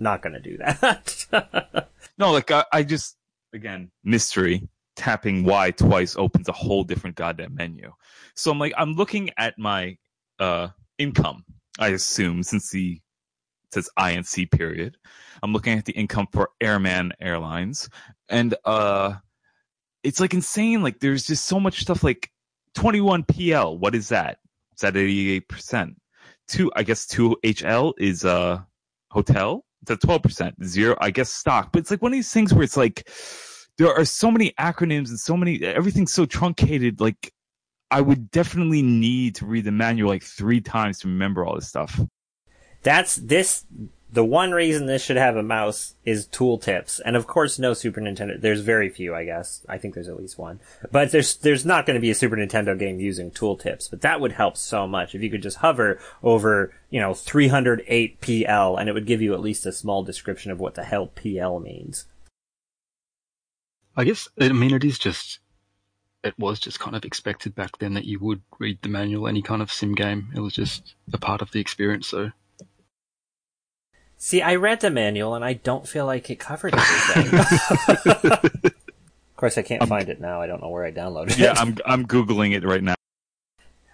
not going to do that. No, like I, I just again mystery tapping Y twice opens a whole different goddamn menu. So I'm like I'm looking at my uh income. I assume since the says INC period, I'm looking at the income for Airman Airlines, and uh, it's like insane. Like there's just so much stuff. Like 21 PL, what is that? Is that 88 percent? Two, I guess two HL is uh hotel. It's at 12 percent. Zero, I guess stock. But it's like one of these things where it's like there are so many acronyms and so many everything's so truncated. Like I would definitely need to read the manual like three times to remember all this stuff. That's this. The one reason this should have a mouse is tooltips, and of course, no Super Nintendo. There's very few, I guess. I think there's at least one, but there's there's not going to be a Super Nintendo game using tooltips. But that would help so much if you could just hover over, you know, 308 PL, and it would give you at least a small description of what the hell PL means. I guess I mean it is just it was just kind of expected back then that you would read the manual any kind of sim game. It was just a part of the experience. So See, I read the manual, and I don't feel like it covered everything. of course, I can't find it now. I don't know where I downloaded it. Yeah, I'm I'm googling it right now.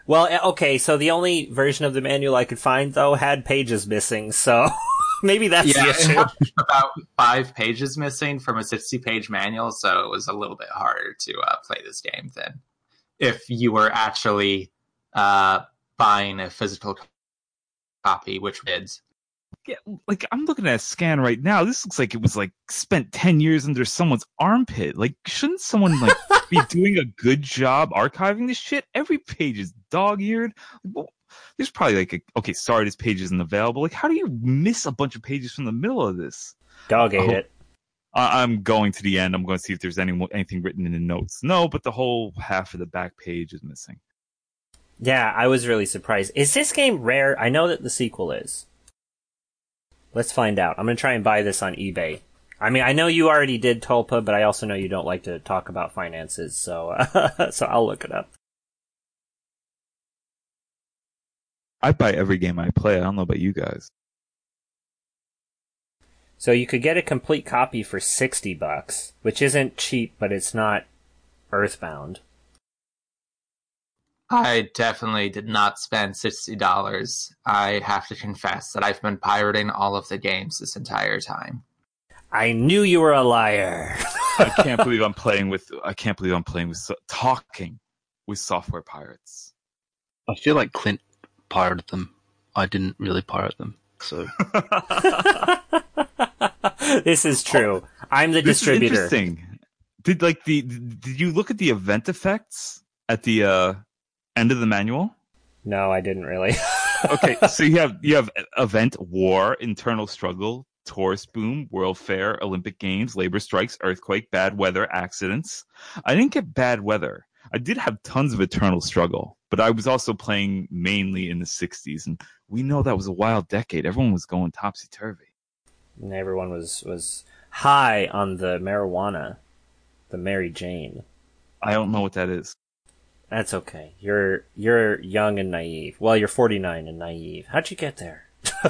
Well, eh, okay, so the only version of the manual I could find though had pages missing, so maybe that's yeah, it issue. had about five pages missing from a 60 page manual, so it was a little bit harder to uh, play this game than if you were actually uh, buying a physical copy, which did. Yeah, like I'm looking at a scan right now. This looks like it was like spent ten years under someone's armpit. Like, shouldn't someone like be doing a good job archiving this shit? Every page is dog-eared. Well, there's probably like a okay, sorry, this page isn't available. Like, how do you miss a bunch of pages from the middle of this? Dog ate Oh. it. I- I'm going to the end. I'm going to see if there's any anything written in the notes. No, but the whole half of the back page is missing. Yeah, I was really surprised. Is this game rare? I know that the sequel is. Let's find out. I'm gonna try and buy this on eBay. I mean, I know you already did Tulpa, but I also know you don't like to talk about finances, so uh, so I'll look it up. I buy every game I play. I don't know about you guys. So you could get a complete copy for 60 bucks, which isn't cheap, but it's not earthbound. I definitely did not spend sixty dollars. I have to confess that I've been pirating all of the games this entire time. I knew you were a liar. I can't believe I'm playing with. I can't believe I'm playing with talking with software pirates. I feel like Clint pirated them. I didn't really pirate them, so this is true. I'm the This is distributor. interesting. Did like the did you look at the event effects at the uh, end of the manual? No, I didn't really. Okay, so you have you have event war, internal struggle, tourist boom, world fair, Olympic games, labor strikes, earthquake, bad weather, accidents. I didn't get bad weather. I did have tons of eternal struggle, but I was also playing mainly in the 60s and we know that was a wild decade. Everyone was going topsy turvy. and everyone was was high on the marijuana, the Mary Jane. I don't know what that is. That's okay. You're you're young and naive. Well, you're 49 and naive. How'd you get there?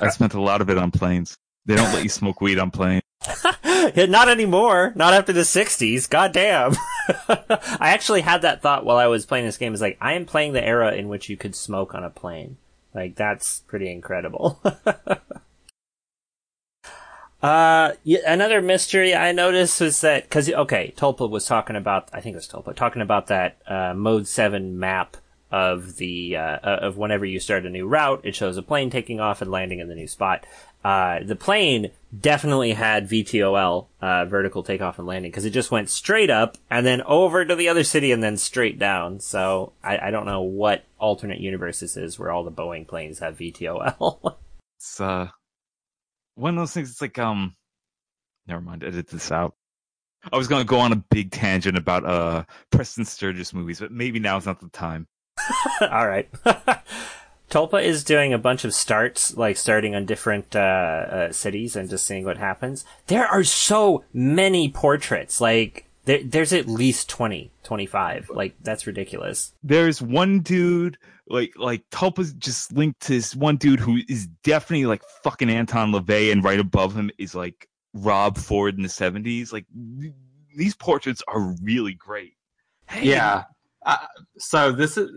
I spent a lot of it on planes. They don't let you smoke weed on planes. Not anymore. Not after the 60s. God damn. I actually had that thought while I was playing this game. It's like, I am playing the era in which you could smoke on a plane. Like, that's pretty incredible. Uh, yeah, another mystery I noticed was that, cause, okay, Tulpa was talking about, I think it was Tulpa, talking about that, uh, mode 7 map of the, uh, of whenever you start a new route, it shows a plane taking off and landing in the new spot. Uh, the plane definitely had VTOL, uh, vertical takeoff and landing, because it just went straight up and then over to the other city and then straight down. So I, I don't know what alternate universe this is where all the Boeing planes have VTOL. It's uh one of those things. It's like um, never mind. Edit this out. I was gonna go on a big tangent about uh Preston Sturges movies, but maybe now's not the time. all right. Tulpa is doing a bunch of starts, like starting on different uh, uh, cities and just seeing what happens. There are so many portraits. Like there, there's at least 20, 25. Like that's ridiculous. There's one dude like like Tulpa's just linked to this one dude who is definitely like fucking Anton LaVey, and right above him is like Rob Ford in the '70s. Like th- these portraits are really great. Hey, Yeah. Uh, so this is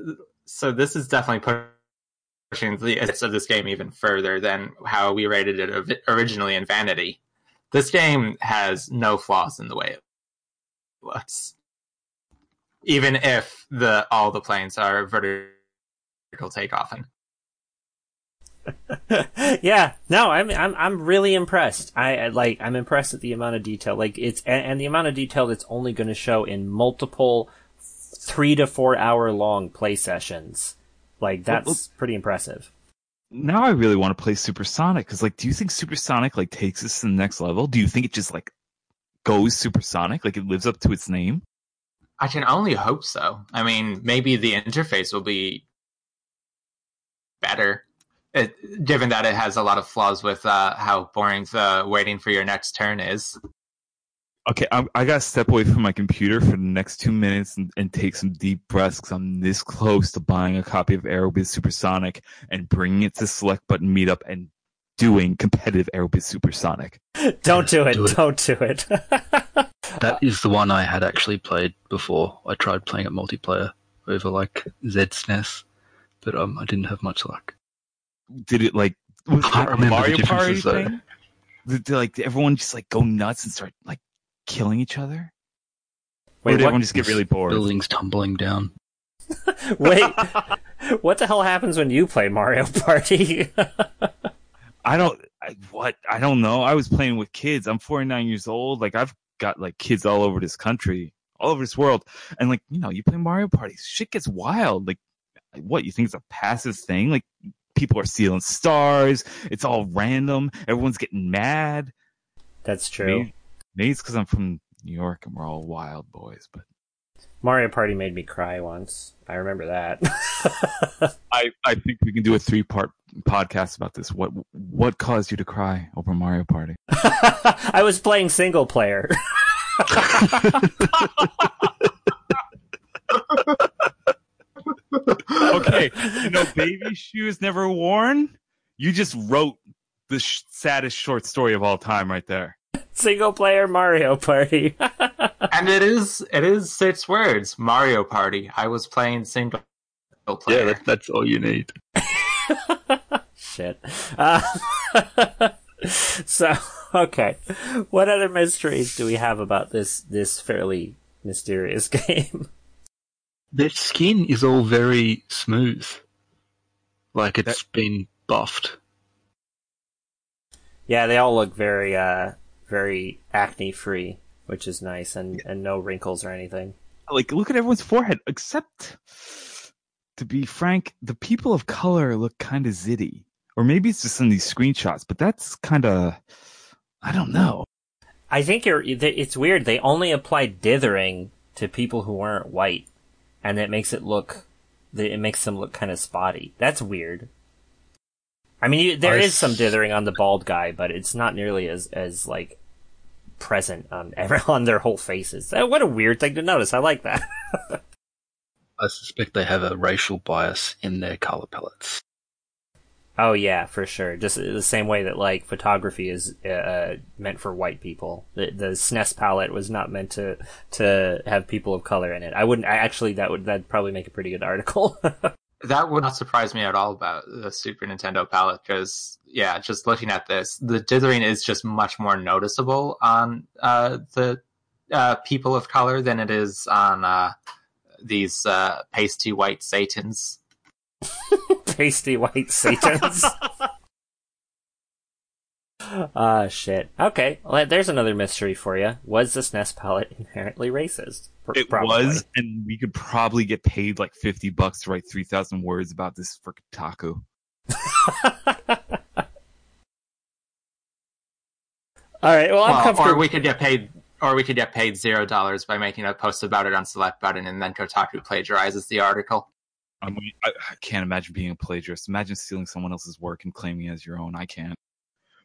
so this is definitely pushing the essence of this game even further than how we rated it originally in Vanity. This game has no flaws in the way it looks, even if the all the planes are vertical takeoff. And yeah, no, I'm I'm I'm really impressed. I I- like I'm impressed at the amount of detail. Like it's and, and the amount of detail that's only going to show in multiple three to four hour long play sessions. Like Well, that's pretty impressive. now I really want to play Supersonic because, like, do you think Supersonic like takes us to the next level? Do you think it just like goes supersonic, like it lives up to its name? I can only hope so. I mean, maybe the interface will be better, it, given that it has a lot of flaws with uh, how boring the waiting for your next turn is. Okay, I'm, I gotta step away from my computer for the next two minutes and, and take some deep breaths because I'm this close to buying a copy of Aerobiz Supersonic and bringing it to Select Button Meetup and doing competitive Aerobiz Supersonic. Don't do it. Do it. Don't do it. that is the one I had actually played before. I tried playing it multiplayer over like ZSNES, but um, I didn't have much luck. Did it like was I can't it a remember the Mario Party differences, though. thing? Did, did, like did everyone just like go nuts and start like killing each other? or Wait, did what, everyone just get really bored? Buildings tumbling down. wait. what the hell happens when you play Mario Party? I don't I, what I don't know. I was playing with kids. I'm 49 years old. Like I've got like kids all over this country, all over this world, and like you know, you play Mario Party, shit gets wild. Like what you think it's a passive thing? Like people are stealing stars. It's all random. Everyone's getting mad. That's true. Maybe, maybe it's because I'm from New York and we're all wild boys, but Mario Party made me cry once. I remember that. I, I think we can do a three part podcast about this. What what caused you to cry over Mario Party? I was playing single player. okay, you know, baby shoes never worn. You just wrote the sh- saddest short story of all time, right there. single player Mario Party. and it is it is six words. Mario Party. I was playing single player. Yeah, that, that's all you need. Shit. Uh, so, okay. What other mysteries do we have about this this fairly mysterious game? Their skin is all very smooth, like it's been buffed. Yeah, they all look very uh very acne free, which is nice and and no wrinkles or anything. Like, look at everyone's forehead, except, to be frank, the people of color look kind of zitty. Or maybe it's just in these screenshots, but that's kind of, I don't know. I think you're, it's weird. They only applied dithering to people who weren't white, and it makes it look, it makes them look kind of spotty. That's weird. I mean, you, there is some dithering on the bald guy, but it's not nearly as as like present on every on their whole faces. Uh, What a weird thing to notice. I like that. I suspect they have a racial bias in their color palettes. oh yeah, for sure. Just the same way that like photography is uh, meant for white people. The the SNES palette was not meant to to have people of color in it. I wouldn't. I actually that would that'd probably make a pretty good article. That would not surprise me at all about the Super Nintendo palette because, yeah, just looking at this, the dithering is just much more noticeable on uh, the uh, people of color than it is on uh, these uh, pasty white satans. Pasty white satans. Ah, shit. Okay, well, there's another mystery for you. Was this Nest palette inherently racist? Pr- It probably. was, and we could probably get paid like 50 bucks to write 3,000 words about this for Kotaku. All right. Well, I'm Well, comfortable. or we could get paid, or we could get paid zero dollars by making a post about it on Select Button, and then Kotaku plagiarizes the article. I mean, I, I can't imagine being a plagiarist. Imagine stealing someone else's work and claiming it as your own. I can't.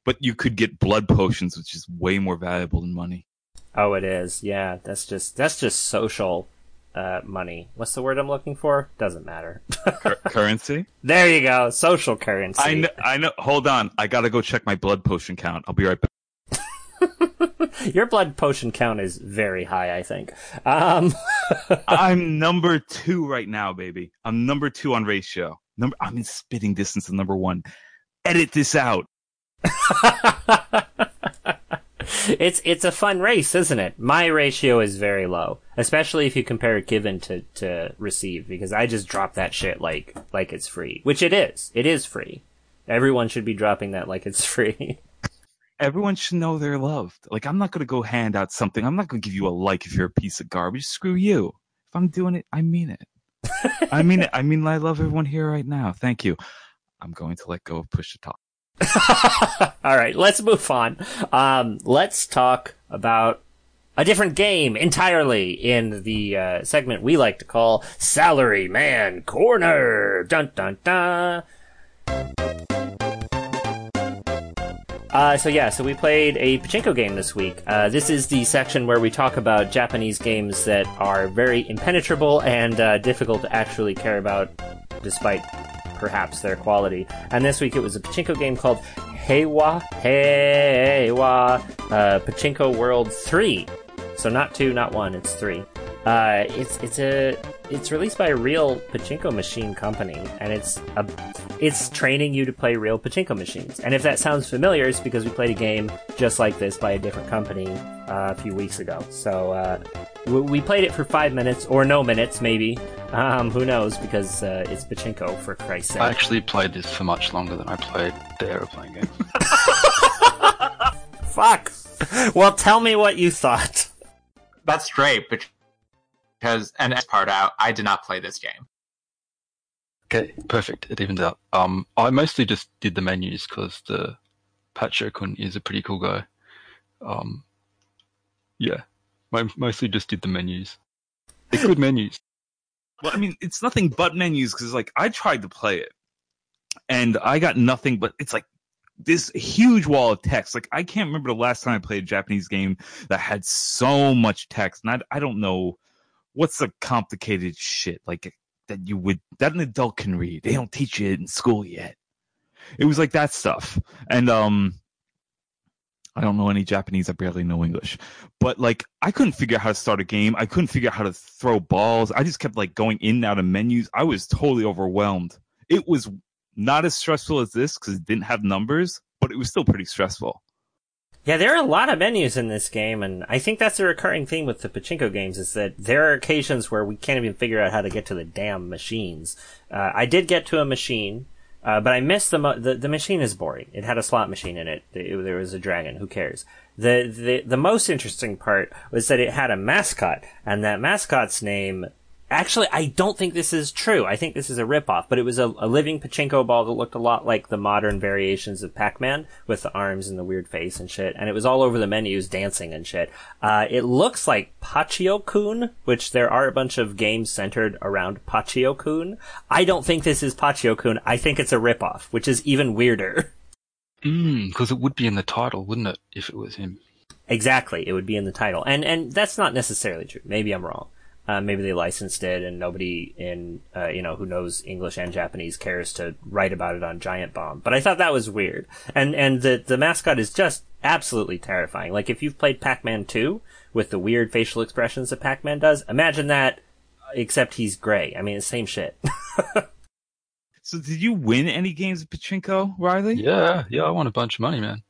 But you could get blood potions, which is way more valuable than money. Oh, it is. Yeah, that's just that's just social uh, money. What's the word I'm looking for? Doesn't matter. Cur- currency? there you go. Social currency. I know, I know. Hold on. I gotta go check my blood potion count. I'll be right back. Your blood potion count is very high. I think. Um, I'm number two right now, baby. I'm number two on ratio. Number, I'm in spitting distance of number one. Edit this out. it's it's a fun race, isn't it? My ratio is very low, especially if you compare given to to receive, because I just drop that shit like like it's free, which it is. It is free. Everyone should be dropping that like it's free. Everyone should know they're loved. Like, I'm not gonna go hand out something. I'm not gonna give you a like if you're a piece of garbage. Screw you. If I'm doing it, I mean it. I mean it. I mean, I love everyone here right now. Thank you. I'm going to let go of push to talk. All right, let's move on. Um, let's talk about a different game entirely in the uh, segment we like to call Salary Man Corner. Dun dun dun. Uh, so yeah, so we played a pachinko game this week. Uh, this is the section where we talk about Japanese games that are very impenetrable and uh, difficult to actually care about, despite perhaps their quality. And this week it was a pachinko game called Heiwa Heiwa uh, Pachinko World Three. So not two, not one, it's three. Uh, it's it's a it's released by a real pachinko machine company, and it's a it's training you to play real pachinko machines. And if that sounds familiar, it's because we played a game just like this by a different company uh, a few weeks ago. So uh, we, we played it for five minutes or no minutes, maybe. Um, who knows? Because uh, it's pachinko for Christ's sake. I actually played this for much longer than I played the aeroplane game. Fuck. Well, tell me what you thought. That's great, but because and as part out, I did not play this game. Okay, perfect. It evens out. Um, I mostly just did the menus because the Pachio-kun is a pretty cool guy. Um, yeah, I mostly just did the menus. They're good menus. Well, I mean, it's nothing but menus because like I tried to play it, and I got nothing but it's like this huge wall of text. Like I can't remember the last time I played a Japanese game that had so much text, and I, I don't know what's the complicated shit like that you would that an adult can read. They don't teach it in school yet. It was like that stuff, and um. I don't know any Japanese. I barely know English. But like, I couldn't figure out how to start a game. I couldn't figure out how to throw balls. I just kept like going in and out of menus. I was totally overwhelmed. It was not as stressful as this because it didn't have numbers, but it was still pretty stressful. Yeah, there are a lot of menus in this game, and I think that's a recurring theme with the pachinko games is that there are occasions where we can't even figure out how to get to the damn machines. Uh, I did get to a machine, uh, but I missed the, mo- the the machine is boring. It had a slot machine in it. it. There was a dragon. Who cares? The the the most interesting part was that it had a mascot, and that mascot's name Actually, I don't think this is true. I think this is a ripoff, but it was a, a living pachinko ball that looked a lot like the modern variations of Pac-Man with the arms and the weird face and shit. And it was all over the menus dancing and shit. Uh, it looks like Pachio-kun, which there are a bunch of games centered around Pachio-kun. I don't think this is Pachio-kun. I think it's a ripoff, which is even weirder. Because it would be in the title, wouldn't it, if it was him? Exactly, it would be in the title, and and that's not necessarily true. Maybe I'm wrong. Uh, maybe they licensed it, and nobody in uh, you know who knows English and Japanese cares to write about it on Giant Bomb. But I thought that was weird, and and the the mascot is just absolutely terrifying. Like if you've played Pac-Man 2 with the weird facial expressions that Pac-Man does, imagine that, except he's gray. I mean, it's same shit. So, did you win any games of pachinko, Riley? Yeah, yeah, I won a bunch of money, man.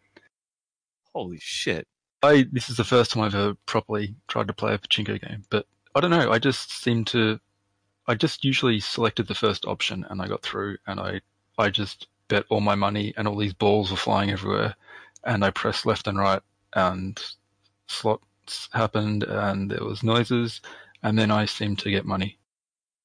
Holy shit! I this is the first time I've ever properly tried to play a pachinko game, but I don't know. I just seem to. I just usually selected the first option and I got through, and I I just bet all my money, and all these balls were flying everywhere, and I pressed left and right, and slots happened, and there was noises, and then I seemed to get money.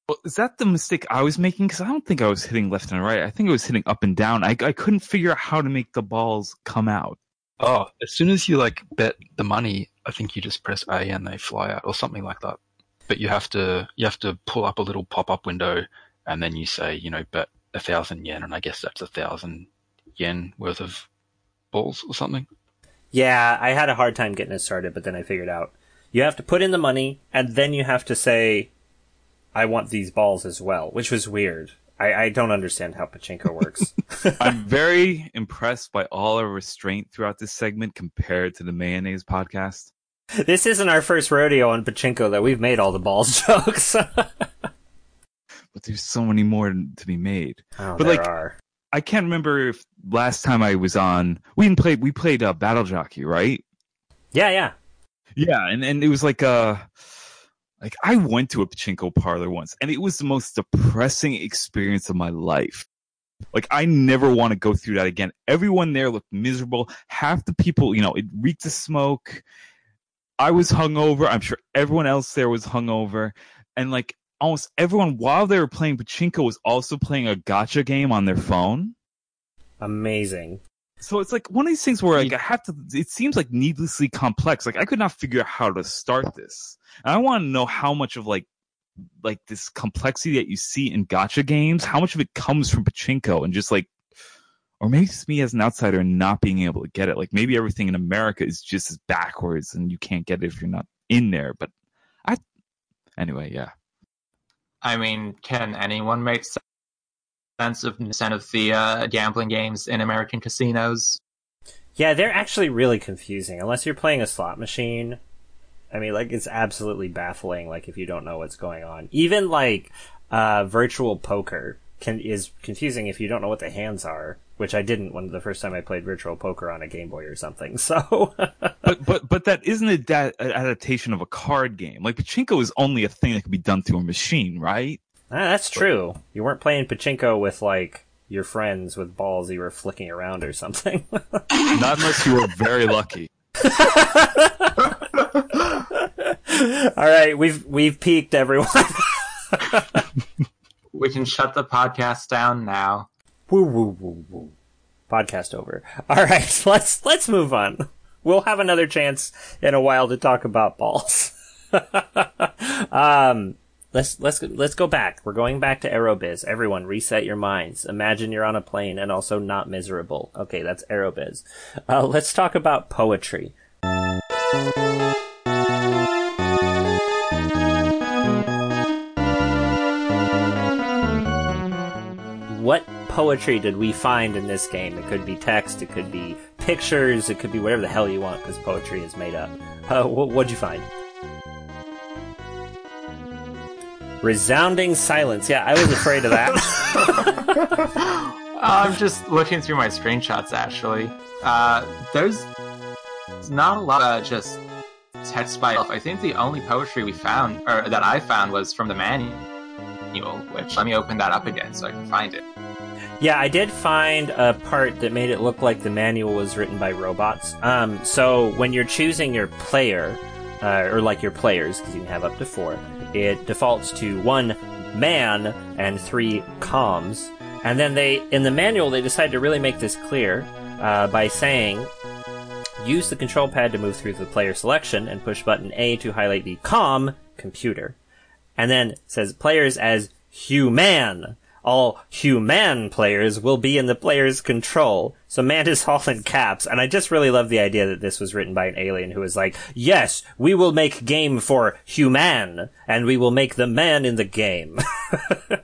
Well, is that the mistake I was making? Because I don't think I was hitting left and right. I think I was hitting up and down. I, I couldn't figure out how to make the balls come out. Oh, as soon as you like bet the money, I think you just press A and they fly out, or something like that. But you have to you have to pull up a little pop up window, and then you say, you know, bet a thousand yen, and I guess that's a thousand yen worth of balls or something. Yeah, I had a hard time getting it started, but then I figured out you have to put in the money and then you have to say, I want these balls as well, which was weird. I, I don't understand how pachinko works. I'm very impressed by all our restraint throughout this segment compared to the mayonnaise podcast. this isn't our first rodeo on pachinko that we've made all the balls jokes. But there's so many more to be made. oh, But, there like, are. I can't remember if last time I was on, we didn't play, we played uh, Battle Jockey, right? Yeah, yeah. Yeah, and, and it was like uh like I went to a pachinko parlor once and it was the most depressing experience of my life. Like I never want to go through that again. Everyone there looked miserable. Half the people, you know, it reeked of smoke. I was hungover. I'm sure everyone else there was hungover. And like almost everyone while they were playing pachinko was also playing a gacha game on their phone. Amazing. So it's like one of these things where like I have to. It seems like needlessly complex. Like I could not figure out how to start this. And I want to know how much of like like this complexity that you see in gacha games, how much of it comes from pachinko and just like, or maybe it's me as an outsider not being able to get it. Like maybe everything in America is just as backwards and you can't get it if you're not in there. But I, anyway, yeah. I mean, can anyone make sense of percent of the uh, gambling games in American casinos? Yeah, they're actually really confusing. Unless you're playing a slot machine. I mean, like, it's absolutely baffling, like, if you don't know what's going on. Even, like, uh, virtual poker can, is confusing if you don't know what the hands are, which I didn't when the first time I played virtual poker on a Game Boy or something, so. But but but that isn't a da- an adaptation of a card game. Like pachinko is only a thing that can be done through a machine, right? Ah, that's true. You weren't playing pachinko with, like, your friends with balls you were flicking around or something. Not unless you were very lucky. All right, we've we've peaked, everyone. We can shut the podcast down now. Woo woo woo woo. Podcast over. All right, let's let's move on. We'll have another chance in a while to talk about balls. Um, let's let's let's go back. We're going back to Aerobiz. Everyone, reset your minds. Imagine you're on a plane and also not miserable. Okay, that's Aerobiz. Uh, let's talk about poetry. What poetry did we find in this game? It could be text, it could be pictures, it could be whatever the hell you want because poetry is made up. Uh, what, what'd you find? Resounding silence. Yeah, I was afraid of that. I'm just looking through my screenshots actually. Uh, there's not a lot of just text by itself. I think the only poetry we found, or that I found, was from the manual. Which let me open that up again so I can find it. Yeah, I did find a part that made it look like the manual was written by robots. Um, so when you're choosing your player, uh, or like your players, because you can have up to four, it defaults to one man and three comms. And then they, in the manual, they decided to really make this clear uh, by saying use the control pad to move through the player selection and push button A to highlight the com computer. And then says players as human. All human players will be in the player's control. So man is in caps. And I just really love the idea that this was written by an alien who was like, yes, we will make game for human and we will make the man in the game.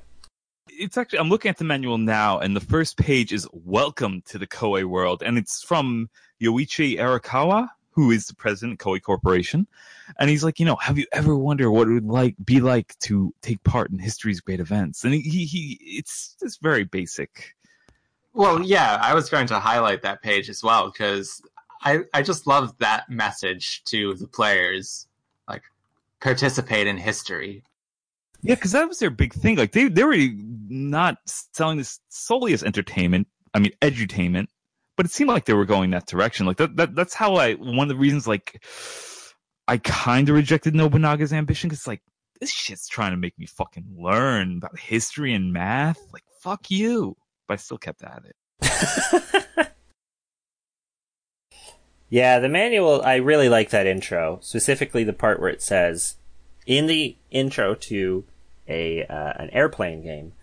it's actually I'm looking at the manual now, and the first page is "Welcome to the Koei World," and it's from Yoichi Erikawa, who is the president of Koei Corporation, and he's like, you know, have you ever wondered what it would like be like to take part in history's great events? And he he, it's just very basic. Well, yeah, I was going to highlight that page as well because I I just love that message to the players, like participate in history. Yeah, because that was their big thing. Like they they were not selling this solely as entertainment. I mean, edutainment, but it seemed like they were going that direction. Like that, that that's how I one of the reasons like I kind of rejected Nobunaga's ambition because like this shit's trying to make me fucking learn about history and math. Like fuck you, but I still kept at it. yeah, the manual, I really like that intro, specifically the part where it says, in the intro to a uh, an airplane game.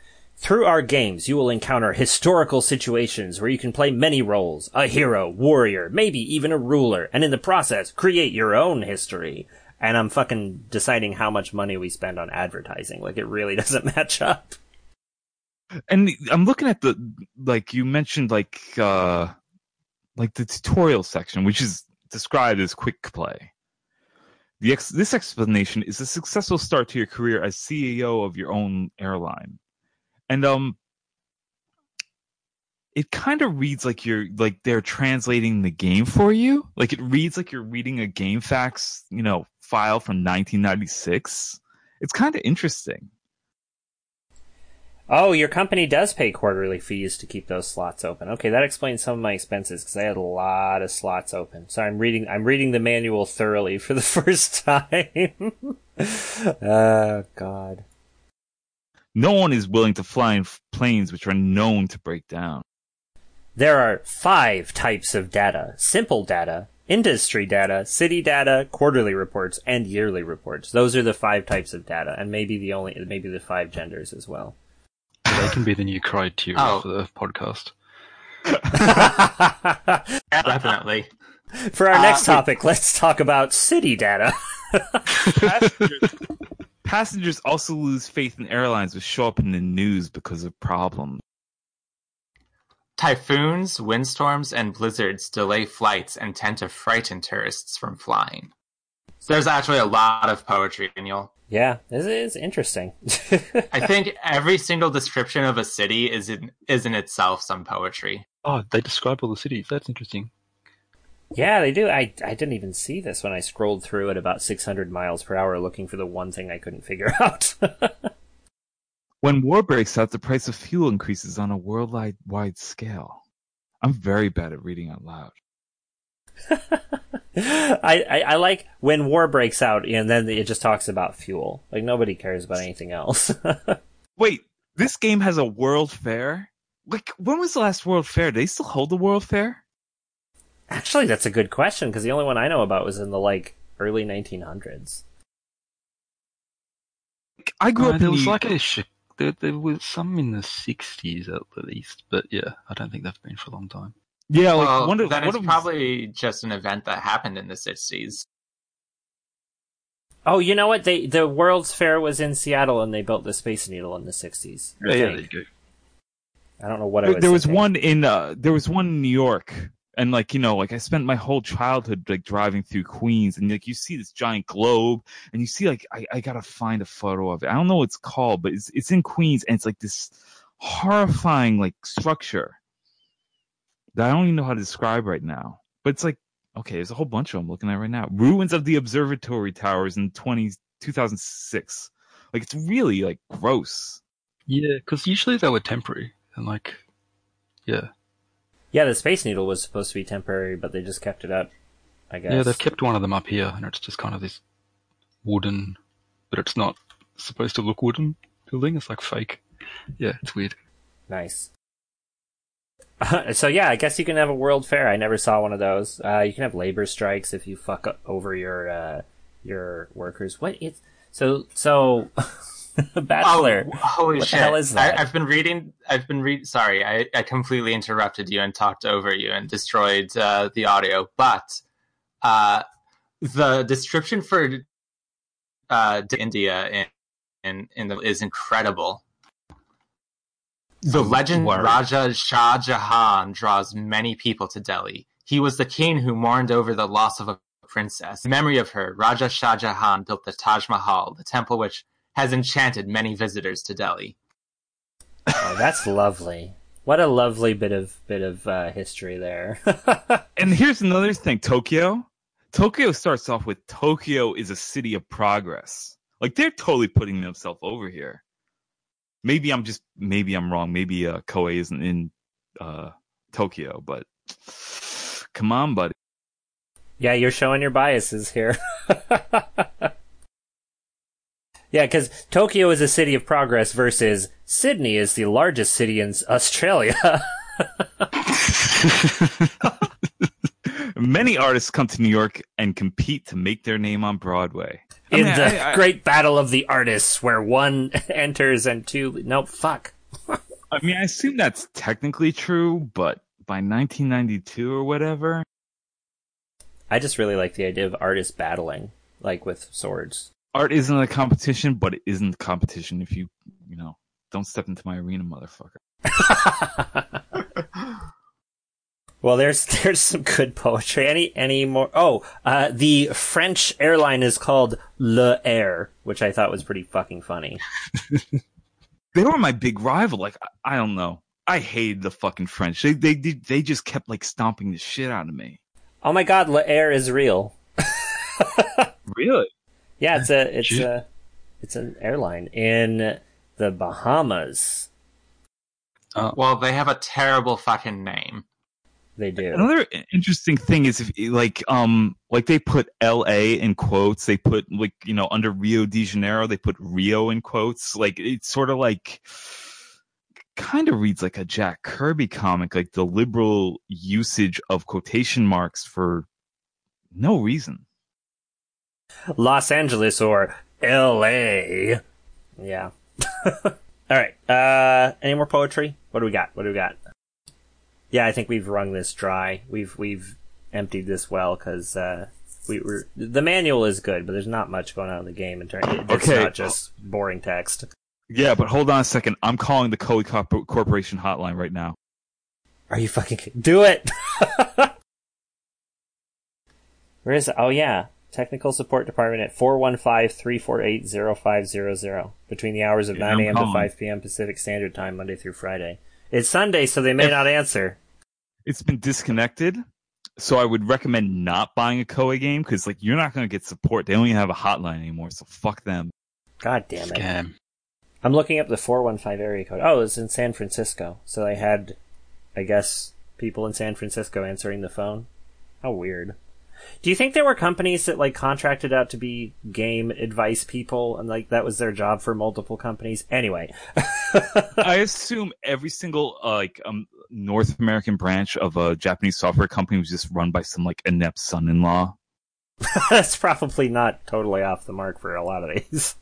Through our games, you will encounter historical situations where you can play many roles, a hero, warrior, maybe even a ruler, and in the process, create your own history. And I'm fucking deciding how much money we spend on advertising. Like, it really doesn't match up. And I'm looking at the, like, you mentioned, like, uh, like the tutorial section, which is described as quick play. The ex- this explanation is a successful start to your career as CEO of your own airline. And um it kind of reads like you're like they're translating the game for you. Like it reads like you're reading a GameFAQs, you know, file from 1996. It's kind of interesting. Oh, your company does pay quarterly fees to keep those slots open. Okay, that explains some of my expenses because I had a lot of slots open. So I'm reading I'm reading the manual thoroughly for the first time. oh God. No one is willing to fly in planes which are known to break down. There are five types of data. Simple data, industry data, city data, quarterly reports, and yearly reports. Those are the five types of data, and maybe the only maybe the five genders as well. They can be the new criteria Oh. for the podcast. Definitely. For our Uh, next topic, let's talk about city data. Passengers, passengers also lose faith in airlines which show up in the news because of problems. Typhoons, windstorms, and blizzards delay flights and tend to frighten tourists from flying. So there's actually a lot of poetry, in Daniel. yeah, this is interesting. I think every single description of a city is in is in itself some poetry. Oh, they describe all the cities. That's interesting. Yeah, they do. I I didn't even see this when I scrolled through at about 600 miles per hour looking for the one thing I couldn't figure out. When war breaks out, the price of fuel increases on a worldwide wide scale. I'm very bad at reading out loud. I, I I like when war breaks out and then it just talks about fuel. Like nobody cares about anything else. Wait, this game has a world fair? Like, when was the last world fair? Do they still hold the world fair? Actually, that's a good question because the only one I know about was in the like early 1900s. I grew Uh, up in there was the, like a sh- there, there was some in the '60s at least, but yeah, I don't think they've been for a long time. yeah, like well, one of then one it's of probably just an event that happened in the 60s. Oh, you know what? They the World's Fair was in Seattle, and they built the Space Needle in the '60s. I Yeah, yeah, think. there you go. I don't know what I there, was. there was thinking. one in uh there was one in New York and like you know like I spent my whole childhood like driving through Queens and like you see this giant globe and you see like I, I gotta find a photo of it. I don't know what it's called but it's it's in Queens and it's like this horrifying like structure that I don't even know how to describe right now. But it's like okay there's a whole bunch of them looking at right now. Ruins of the observatory towers in 20, 2006 like it's really like gross. Yeah, because usually they were temporary and like, yeah, Yeah, the Space Needle was supposed to be temporary, but they just kept it up. I guess. yeah, they've kept one of them up here, and it's just kind of this wooden, but it's not supposed to look wooden building. It's like fake. Yeah, it's weird. Nice. so yeah, I guess you can have a World Fair. I never saw one of those. Uh, you can have labor strikes if you fuck up over your uh, your workers. What is so so? Bachelor. Oh, holy What the shit! hell is that? I, I've been reading. I've been read. Sorry, I, I completely interrupted you and talked over you and destroyed uh, the audio. But uh, the description for uh, India in in, in the, is incredible. The I'm legend worried. Raja Shah Jahan draws many people to Delhi. He was the king who mourned over the loss of a princess. In memory of her, Raja Shah Jahan built the Taj Mahal, the temple which has enchanted many visitors to Delhi. Oh, that's lovely. What a lovely bit of bit of uh, history there. And here's another thing, Tokyo. Tokyo starts off with Tokyo is a city of progress. Like they're totally putting themselves over here. Maybe I'm just maybe I'm wrong. Maybe uh Koei isn't in uh Tokyo, but come on, buddy. yeah, you're showing your biases here. yeah, because Tokyo is a city of progress versus Sydney is the largest city in Australia. Many artists come to New York and compete to make their name on Broadway. I in mean, the I- I- great battle of the artists where one enters and two nope fuck I mean, I assume that's technically true, but by 1992 or whatever, i just really like the idea of artists battling like with swords art isn't a competition, but it isn't competition if you, you know, don't step into my arena, motherfucker. well there's there's some good poetry any any more oh uh the french airline is called le air which i thought was pretty fucking funny They were my big rival. Like, I, I don't know. I hated the fucking French. They, they, they, they just kept like stomping the shit out of me. oh my god le air is real Really? Yeah it's a it's a it's an airline in the bahamas Well, they have a terrible fucking name. they do Another interesting thing is if like um like they put L.A. in quotes. They put like you know under Rio de Janeiro they put Rio in quotes. Like it's sort of like kind of reads like a Jack Kirby comic. Like the liberal usage of quotation marks for no reason. Los Angeles or L.A. Yeah. All right. Uh, any more poetry? What do we got? What do we got? Yeah, I think we've wrung this dry. We've we've emptied this well because uh, we were the manual is good, but there's not much going on in the game in terms. It's Okay. not just boring text. Yeah, but hold on a second. I'm calling the Koei Corp- Corporation hotline right now. Are you fucking do it? Where is it? Oh yeah, technical support department at 415-348-0500 between the hours of Yeah, 9 I'm to 5 p.m. Pacific Standard Time Monday through Friday. It's Sunday, so they may If- not answer. It's been disconnected, so I would recommend not buying a Koei game because like you're not going to get support. They don't even have a hotline anymore, so fuck them. God damn it. Scam. I'm looking up the 415 area code. Oh, it's in San Francisco. So they had, I guess, people in San Francisco answering the phone. How weird. Do you think there were companies that like contracted out to be game advice people and like that was their job for multiple companies? Anyway. I assume every single uh, like um North American branch of a Japanese software company was just run by some like inept son-in-law. That's probably not totally off the mark for a lot of these.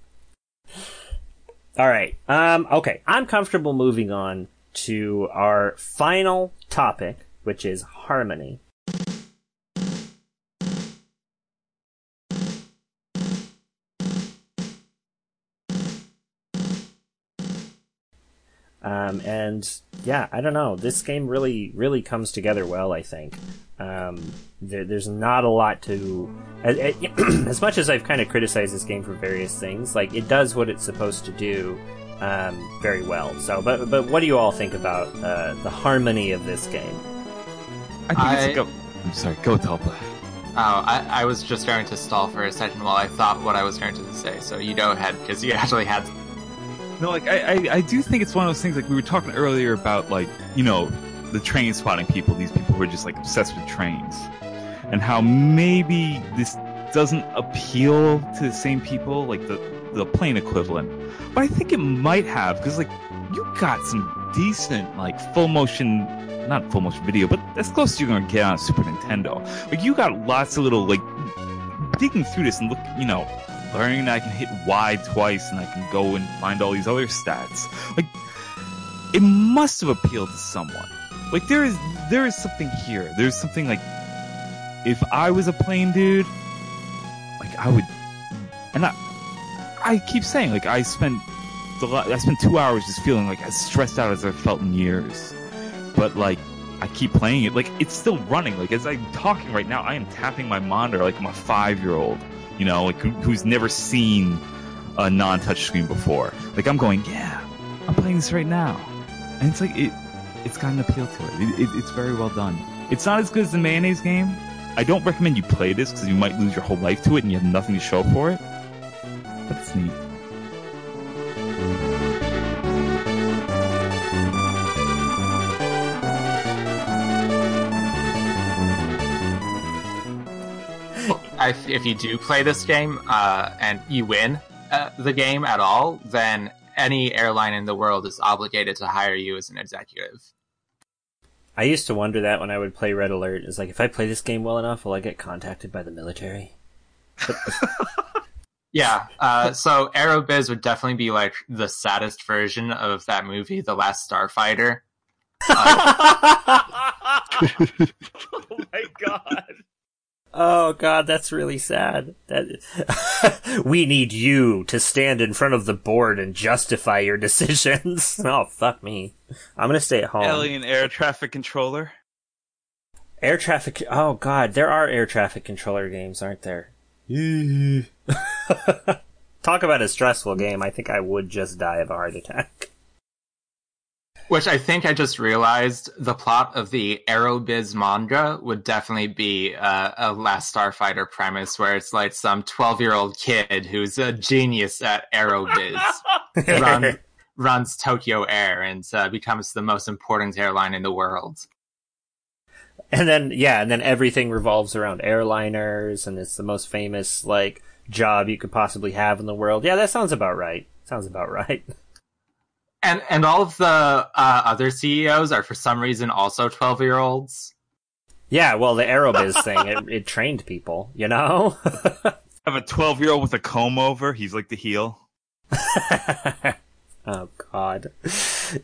All right. Um, okay. I'm comfortable moving on to our final topic, which is harmony. Um, and yeah, I don't know. This game really, really comes together well. I think um, there, there's not a lot to. As, as much as I've kind of criticized this game for various things, like it does what it's supposed to do um, very well. So, but but what do you all think about uh, the harmony of this game? I think I- it's like a. I'm sorry. Go Tulpa. Oh, I, I was just going to stall for a second while I thought what I was going to say, so you go ahead, because you actually had No, like I, I, I do think it's one of those things. Like we were talking earlier about, like you know, the train spotting people. These people who are just like obsessed with trains, and how maybe this doesn't appeal to the same people, like the the plane equivalent. But I think it might have because like you got some decent like full motion, not full motion video, but as close as you're gonna get on Super Nintendo. Like you got lots of little like digging through this and look, you know, learning that I can hit Y twice and I can go and find all these other stats. Like, it must have appealed to someone. Like, there is, there is something here. There's something like, if I was a plane dude, like, I would, and I, I keep saying, like, I spent the, I spent two hours just feeling like as stressed out as I've felt in years. But, like, I keep playing it. Like, it's still running. Like, as I'm talking right now, I am tapping my monitor like I'm a five year old you know, like who, who's never seen a non-touch screen before. Like I'm going, yeah, I'm playing this right now, and it's like it, it's got an appeal to it. It, it. It's very well done. It's not as good as the mayonnaise game. I don't recommend you play this because you might lose your whole life to it and you have nothing to show for it. But it's neat. I, if you do play this game uh, and you win uh, the game at all, then any airline in the world is obligated to hire you as an executive. I used to wonder that when I would play Red Alert. It's like if I play this game well enough, will I get contacted by the military? Yeah, uh, so Aerobiz would definitely be like the saddest version of that movie, The Last Starfighter. oh my god! Oh god, that's really sad. That we need you to stand in front of the board and justify your decisions. oh fuck me. I'm gonna stay at home. Alien air traffic controller. Air traffic. Oh god, there are air traffic controller games, aren't there? Talk about a stressful game. I think I would just die of a heart attack. Which I think I just realized the plot of the Aerobiz manga would definitely be uh, a Last Starfighter premise where it's like some 12 year old kid who's a genius at Aerobiz run, runs Tokyo Air and uh, becomes the most important airline in the world. And then yeah, and then everything revolves around airliners, and it's the most famous like job you could possibly have in the world. Yeah, that sounds about right. Sounds about right. And and all of the uh, other CEOs are for some reason also 12 year olds. Yeah, well, the Aerobiz thing, it, it trained people, you know? I have a 12 year old with a comb over. He's like the heel. oh, God.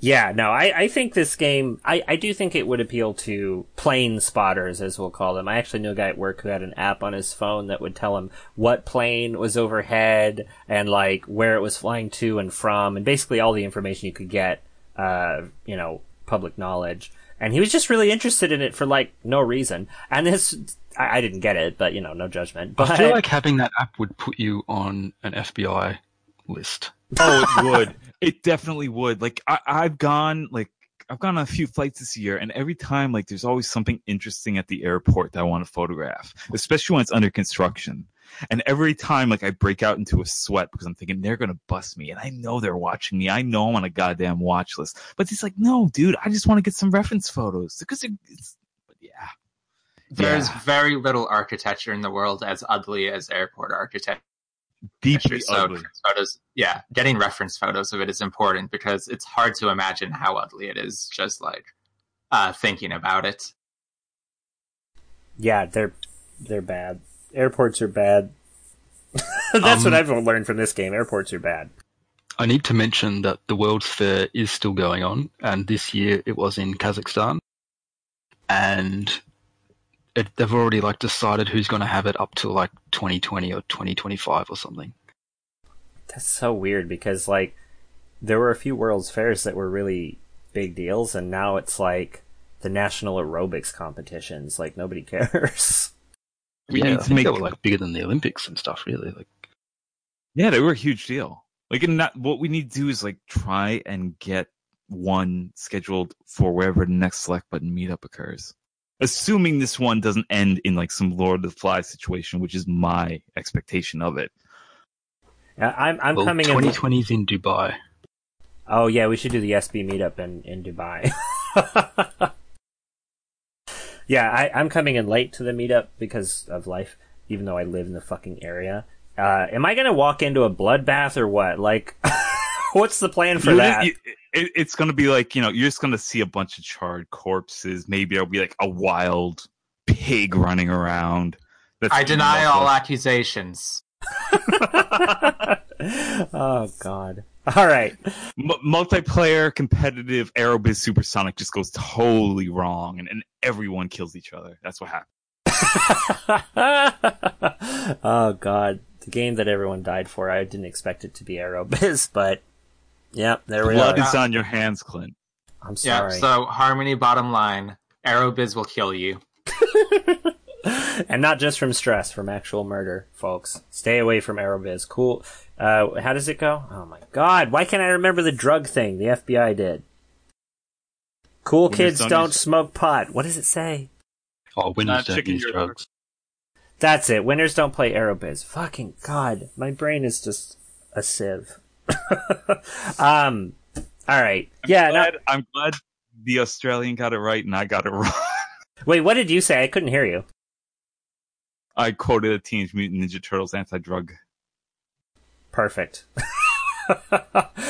Yeah, no, I, I think this game, I, I do think it would appeal to plane spotters, as we'll call them. I actually knew a guy at work who had an app on his phone that would tell him what plane was overhead and, like, where it was flying to and from, and basically all the information you could get, uh, you know, public knowledge. And he was just really interested in it for, like, no reason. And this, I, I didn't get it, but, you know, no judgment. But I feel like having that app would put you on an FBI list. Oh, it would. it definitely would. Like I, I've gone like I've gone on a few flights this year, and every time like there's always something interesting at the airport that I want to photograph, especially when it's under construction. And every time like I break out into a sweat because I'm thinking they're gonna bust me, and I know they're watching me. I know I'm on a goddamn watch list, but it's like no, dude. I just want to get some reference photos because it, it's. But yeah, There's Yeah. very little architecture in the world as ugly as airport architecture. Deeply So ugly. reference photos, yeah, getting reference photos of it is important because it's hard to imagine how ugly it is just like uh, thinking about it. Yeah, they're they're bad. Airports are bad. That's Um, what I've learned from this game. Airports are bad. I need to mention that the World's Fair is still going on, and this year it was in Kazakhstan, and it, they've already like decided who's going to have it up to like 2020 or 2025 or something. That's so weird because like there were a few World's Fairs that were really big deals, and now it's like the national aerobics competitions. Like nobody cares. We yeah, need to make- they were like bigger than the Olympics and stuff. Really, like Yeah, they were a huge deal. Like, and not, what we need to do is like try and get one scheduled for wherever the next select button meetup occurs. Assuming this one doesn't end in like some Lord of the Flies situation, which is my expectation of it. Yeah, I'm I'm well, coming in. 2020 is in Dubai. Oh yeah, we should do the SB meetup in in Dubai. yeah, I, I'm coming in late to the meetup because of life, even though I live in the fucking area. Uh, am I gonna walk into a bloodbath or what? Like, what's the plan for You- that? you- it- it's going to be like, you know, you're just going to see a bunch of charred corpses. Maybe there'll be like a wild pig running around. That's I deny eating all up accusations. oh god. All right. M- multiplayer competitive Aerobiz Supersonic just goes totally wrong and, and everyone kills each other that's what happens. oh god, the game that everyone died for. I didn't expect it to be Aerobiz, but yep, there we blood are. is on your hands clint I'm Yeah, sorry. so Harmony bottom line, Aerobiz will kill you. and not just from stress, from actual murder, folks. Stay away from Aerobiz. Cool. Uh, how does it go? Oh my god, why can't I remember the drug thing the FBI did? Cool Winners kids don't don't use- smoke pot. What does it say? Oh, winners Not don't use your drugs. That's it. Winners don't play Aerobiz. Fucking god, my brain is just a sieve. um, all right. Yeah. no- i'm glad the australian got it right and i got it wrong wait, what did you say? I couldn't hear you. i quoted a teenage mutant ninja turtles anti-drug Perfect.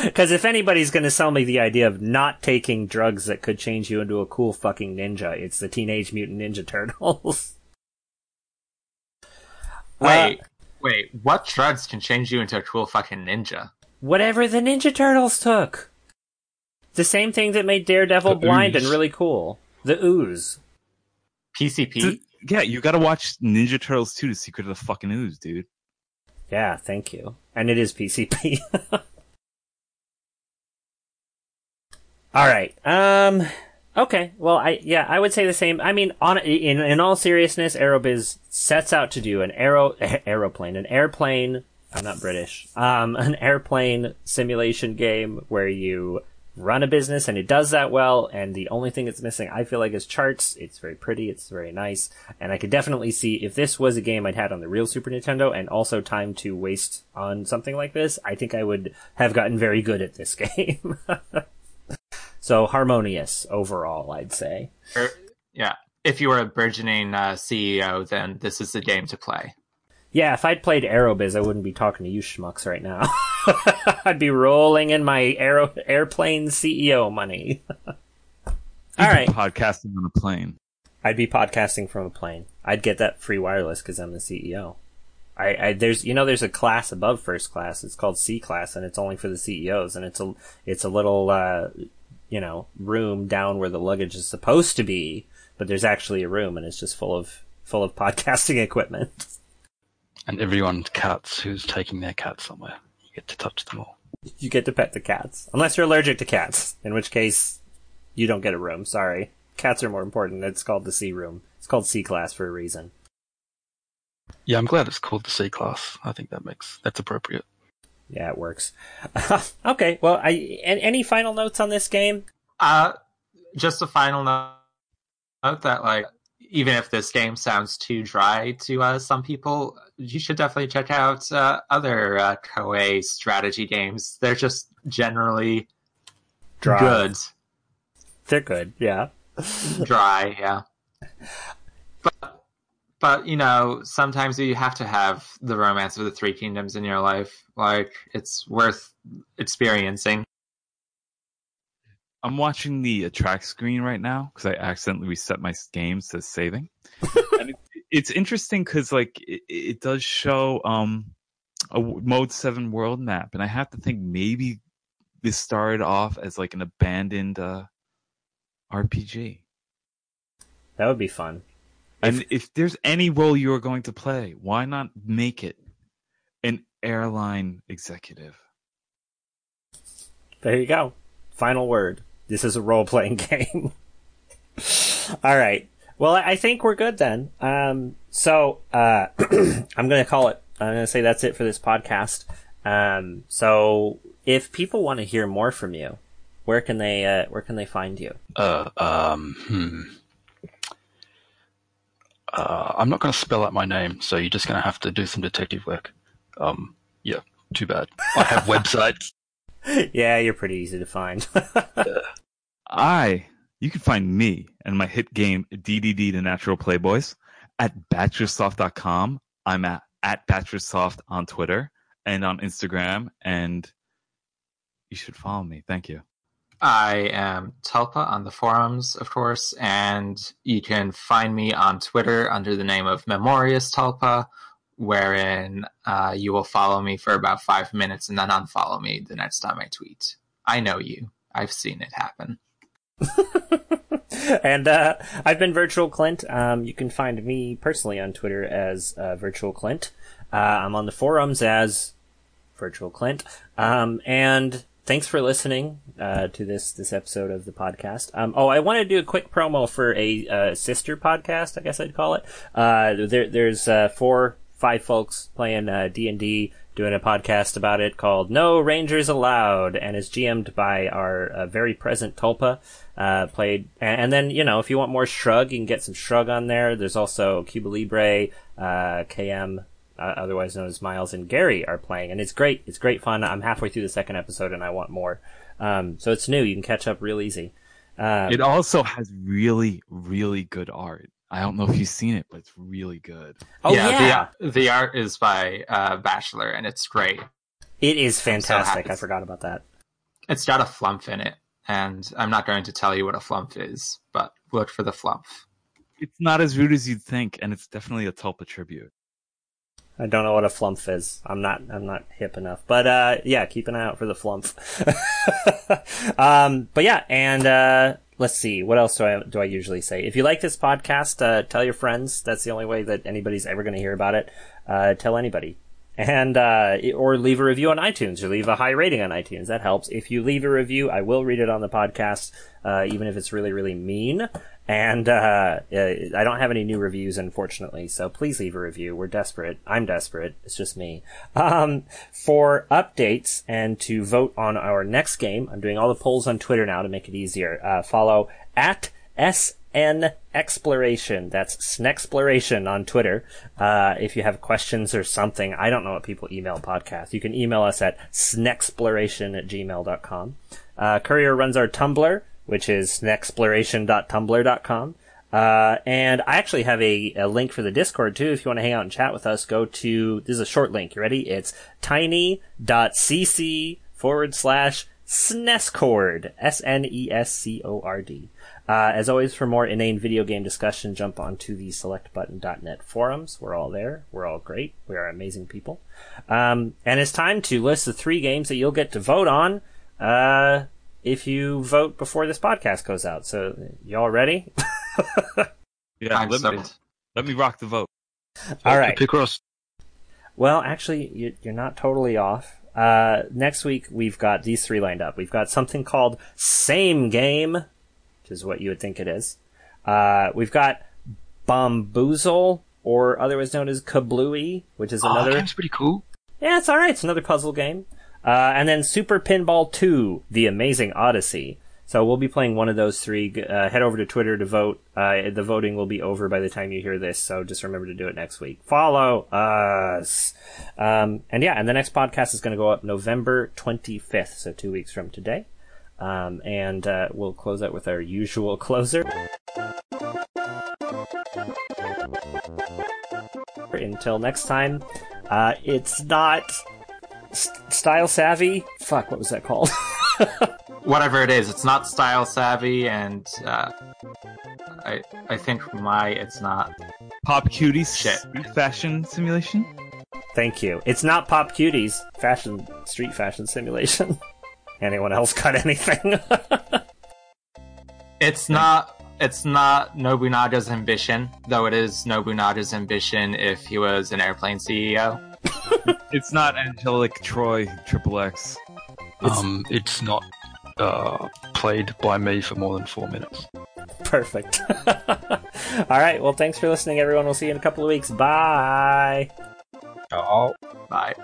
Because if anybody's going to sell me the idea of not taking drugs that could change you into a cool fucking ninja, it's the Teenage Mutant Ninja Turtles. Wait, Uh, wait, what drugs can change you into a cool fucking ninja? Whatever the Ninja Turtles took. The same thing that made Daredevil The blind ooze. and really cool. The ooze. PCP? Th- yeah you gotta watch ninja turtles 2 the secret of the fucking ooze dude Yeah, thank you. And it is PCP. all right. Um. Okay. Well, I yeah, I would say the same. I mean, on in in all seriousness, Aerobiz sets out to do an aero aeroplane, an airplane. I'm not British. Um, an airplane simulation game where you run a business and it does that well. And the only thing it's missing, I feel like, is charts. It's very pretty. It's very nice. And I could definitely see if this was a game I'd had on the real Super Nintendo and also time to waste on something like this, I think I would have gotten very good at this game. so harmonious overall, I'd say. Yeah. If you were a burgeoning uh, CEO, then this is the game to play. Yeah, if I'd played Aerobiz, I wouldn't be talking to you schmucks right now. I'd be rolling in my aero airplane CEO money. All right. podcasting on a plane I'd be podcasting from a plane. I'd get that free wireless because I'm the CEO. I, I there's you know there's a class above first class. It's called C class, and it's only for the CEOs. And it's a it's a little uh, you know room down where the luggage is supposed to be, but there's actually a room, and it's just full of full of podcasting equipment. And everyone's cats who's taking their cat somewhere. You get to touch them all. You get to pet the cats, unless you're allergic to cats, in which case you don't get a room. Sorry, cats are more important. It's called the C room. It's called C class for a reason. Yeah, I'm glad it's called the C class. I think that makes that's appropriate. Yeah, it works. okay, well, I an- any final notes on this game? Uh, just a final note note that, like, even if this game sounds too dry to uh, some people, you should definitely check out uh, other uh, Koei strategy games. They're just generally Dry. good. They're good. Yeah. dry, yeah. But but you know, sometimes you have to have the romance of the three kingdoms in your life. Like it's worth experiencing. I'm watching the uh, track screen right now because I accidentally reset my games to saving. and it, it's interesting because like it, it does show um a mode seven world map, and I have to think maybe this started off as like an abandoned uh, RPG. That would be fun. And if there's any role you are going to play, why not make it an airline executive? There you go. Final word. This is a role playing game. All right. Well, I think we're good then. Um, so uh, I'm going to call it. I'm going to say that's it for this podcast. Um, so if people want to hear more from you, where can they uh, where can they find you? Uh, um, hmm. Uh, I'm not going to spell out my name, so you're just going to have to do some detective work. Um, yeah, too bad. I have websites. yeah, you're pretty easy to find. I, you can find me and my hit game DDD The Natural Playboys at batchersoft.com. I'm at, at batchersoft on Twitter and on Instagram, and you should follow me. Thank you. I am Tulpa on the forums, of course, and you can find me on Twitter under the name of Memorious Tulpa, wherein uh, you will follow me for about five minutes and then unfollow me the next time I tweet. I know you. I've seen it happen. and uh, I've been Virtual Clint. Um, you can find me personally on Twitter as uh, Virtual Clint. Uh, I'm on the forums as Virtual Clint. Um, and thanks for listening uh, to this this episode of the podcast. Um, oh, I want to do a quick promo for a uh, sister podcast. I guess I'd call it. Uh, there, there's uh, four, five folks playing uh, D and D, doing a podcast about it called "No Rangers Allowed," and is GM'd by our uh, very present Tulpa. Uh, played, and, and then you know if you want more Shrug, you can get some Shrug on there. There's also Cuba Libre, uh, KM uh, otherwise known as Miles and Gary, are playing, and it's great. It's great fun. I'm halfway through the second episode, and I want more. Um, so it's new. You can catch up real easy. Um, It also has really, really good art. I don't know if you've seen it, but it's really good. oh yeah, The, the art is by uh, Bachelor, and it's great. it is fantastic. happy. I forgot about that. It's got a flump in it, and I'm not going to tell you what a flump is, but look for the flump. It's not as rude as you'd think, and it's definitely a Tulpa tribute. I don't know what a flump is. I'm not. I'm not hip enough. But uh, yeah, keep an eye out for the flump. um, but yeah, and uh, let's see. What else do I do? I usually say. If you like this podcast, uh, tell your friends. That's the only way that anybody's ever going to hear about it. Uh, tell anybody. And uh, or leave a review on iTunes or leave a high rating on iTunes. That helps. If you leave a review, I will read it on the podcast, uh, even if it's really really mean. And uh, uh, I don't have any new reviews, unfortunately. So please leave a review. We're desperate. I'm desperate. It's just me. Um, for updates and to vote on our next game, I'm doing all the polls on Twitter now to make it easier. Uh, follow at SN Exploration. That's Snexploration on Twitter. Uh, if you have questions or something, I don't know what people email podcasts. You can email us at snexploration at gmail.com. Uh, Courier runs our Tumblr, which is snexploration.tumblr.com. Uh, and I actually have a, a link for the Discord too. If you want to hang out and chat with us, go to, this is a short link. You ready? It's tiny.cc forward slash SNESCORD. S-N-E-S-C-O-R-D. Uh, as always, for more inane video game discussion, jump onto the selectbutton.net forums. We're all there. We're all great. We are amazing people. Um, and it's time to list the three games that you'll get to vote on, uh, if you vote before this podcast goes out. So, y'all ready? Yeah, I'm let me, let me rock the vote. All right. Picross. Well, actually, you- you're not totally off. Uh, next week we've got these three lined up. We've got something called Same Game, which is what you would think it is. Uh, we've got Bombuzal, or otherwise known as Kablooey, which is Oh, that another. game's pretty cool. Yeah, it's alright. It's another puzzle game. Uh, and then Super Pinball 2, The Amazing Odyssey. So we'll be playing one of those three. Uh, head over to Twitter to vote. Uh, the voting will be over by the time you hear this, so just remember to do it next week. Follow us. Um, and yeah, and the next podcast is going to go up November 25th, so two weeks from today. Um, and uh, we'll close out with our usual closer. Until next time, uh, it's not st- style savvy. Fuck, what was that called? Whatever it is, it's not style savvy, and uh, I I think my it's not. Pop cuties Shit. Street Fashion Simulation? Thank you. It's not Pop Cuties, fashion street fashion simulation. Anyone else got anything? It's not. It's not Nobunaga's ambition, though it is Nobunaga's ambition if he was an airplane CEO. It's not Angelique Trois Triple X. Um, it's not uh, played by me for more than four minutes. Perfect. All right. Well, thanks for listening, everyone. We'll see you in a couple of weeks. Bye. Oh. Bye.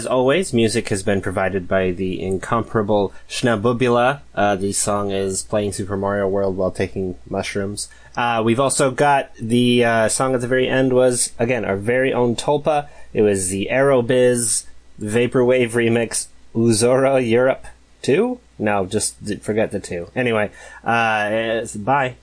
As always, music has been provided by the incomparable Schnabubula. Uh, the song is playing Super Mario World while taking mushrooms. Uh, we've also got the uh, song at the very end was, again, our very own Tulpa. It was the Aerobiz Vaporwave remix Uzora Europe 2? No, just forget the 2. Anyway, uh, bye.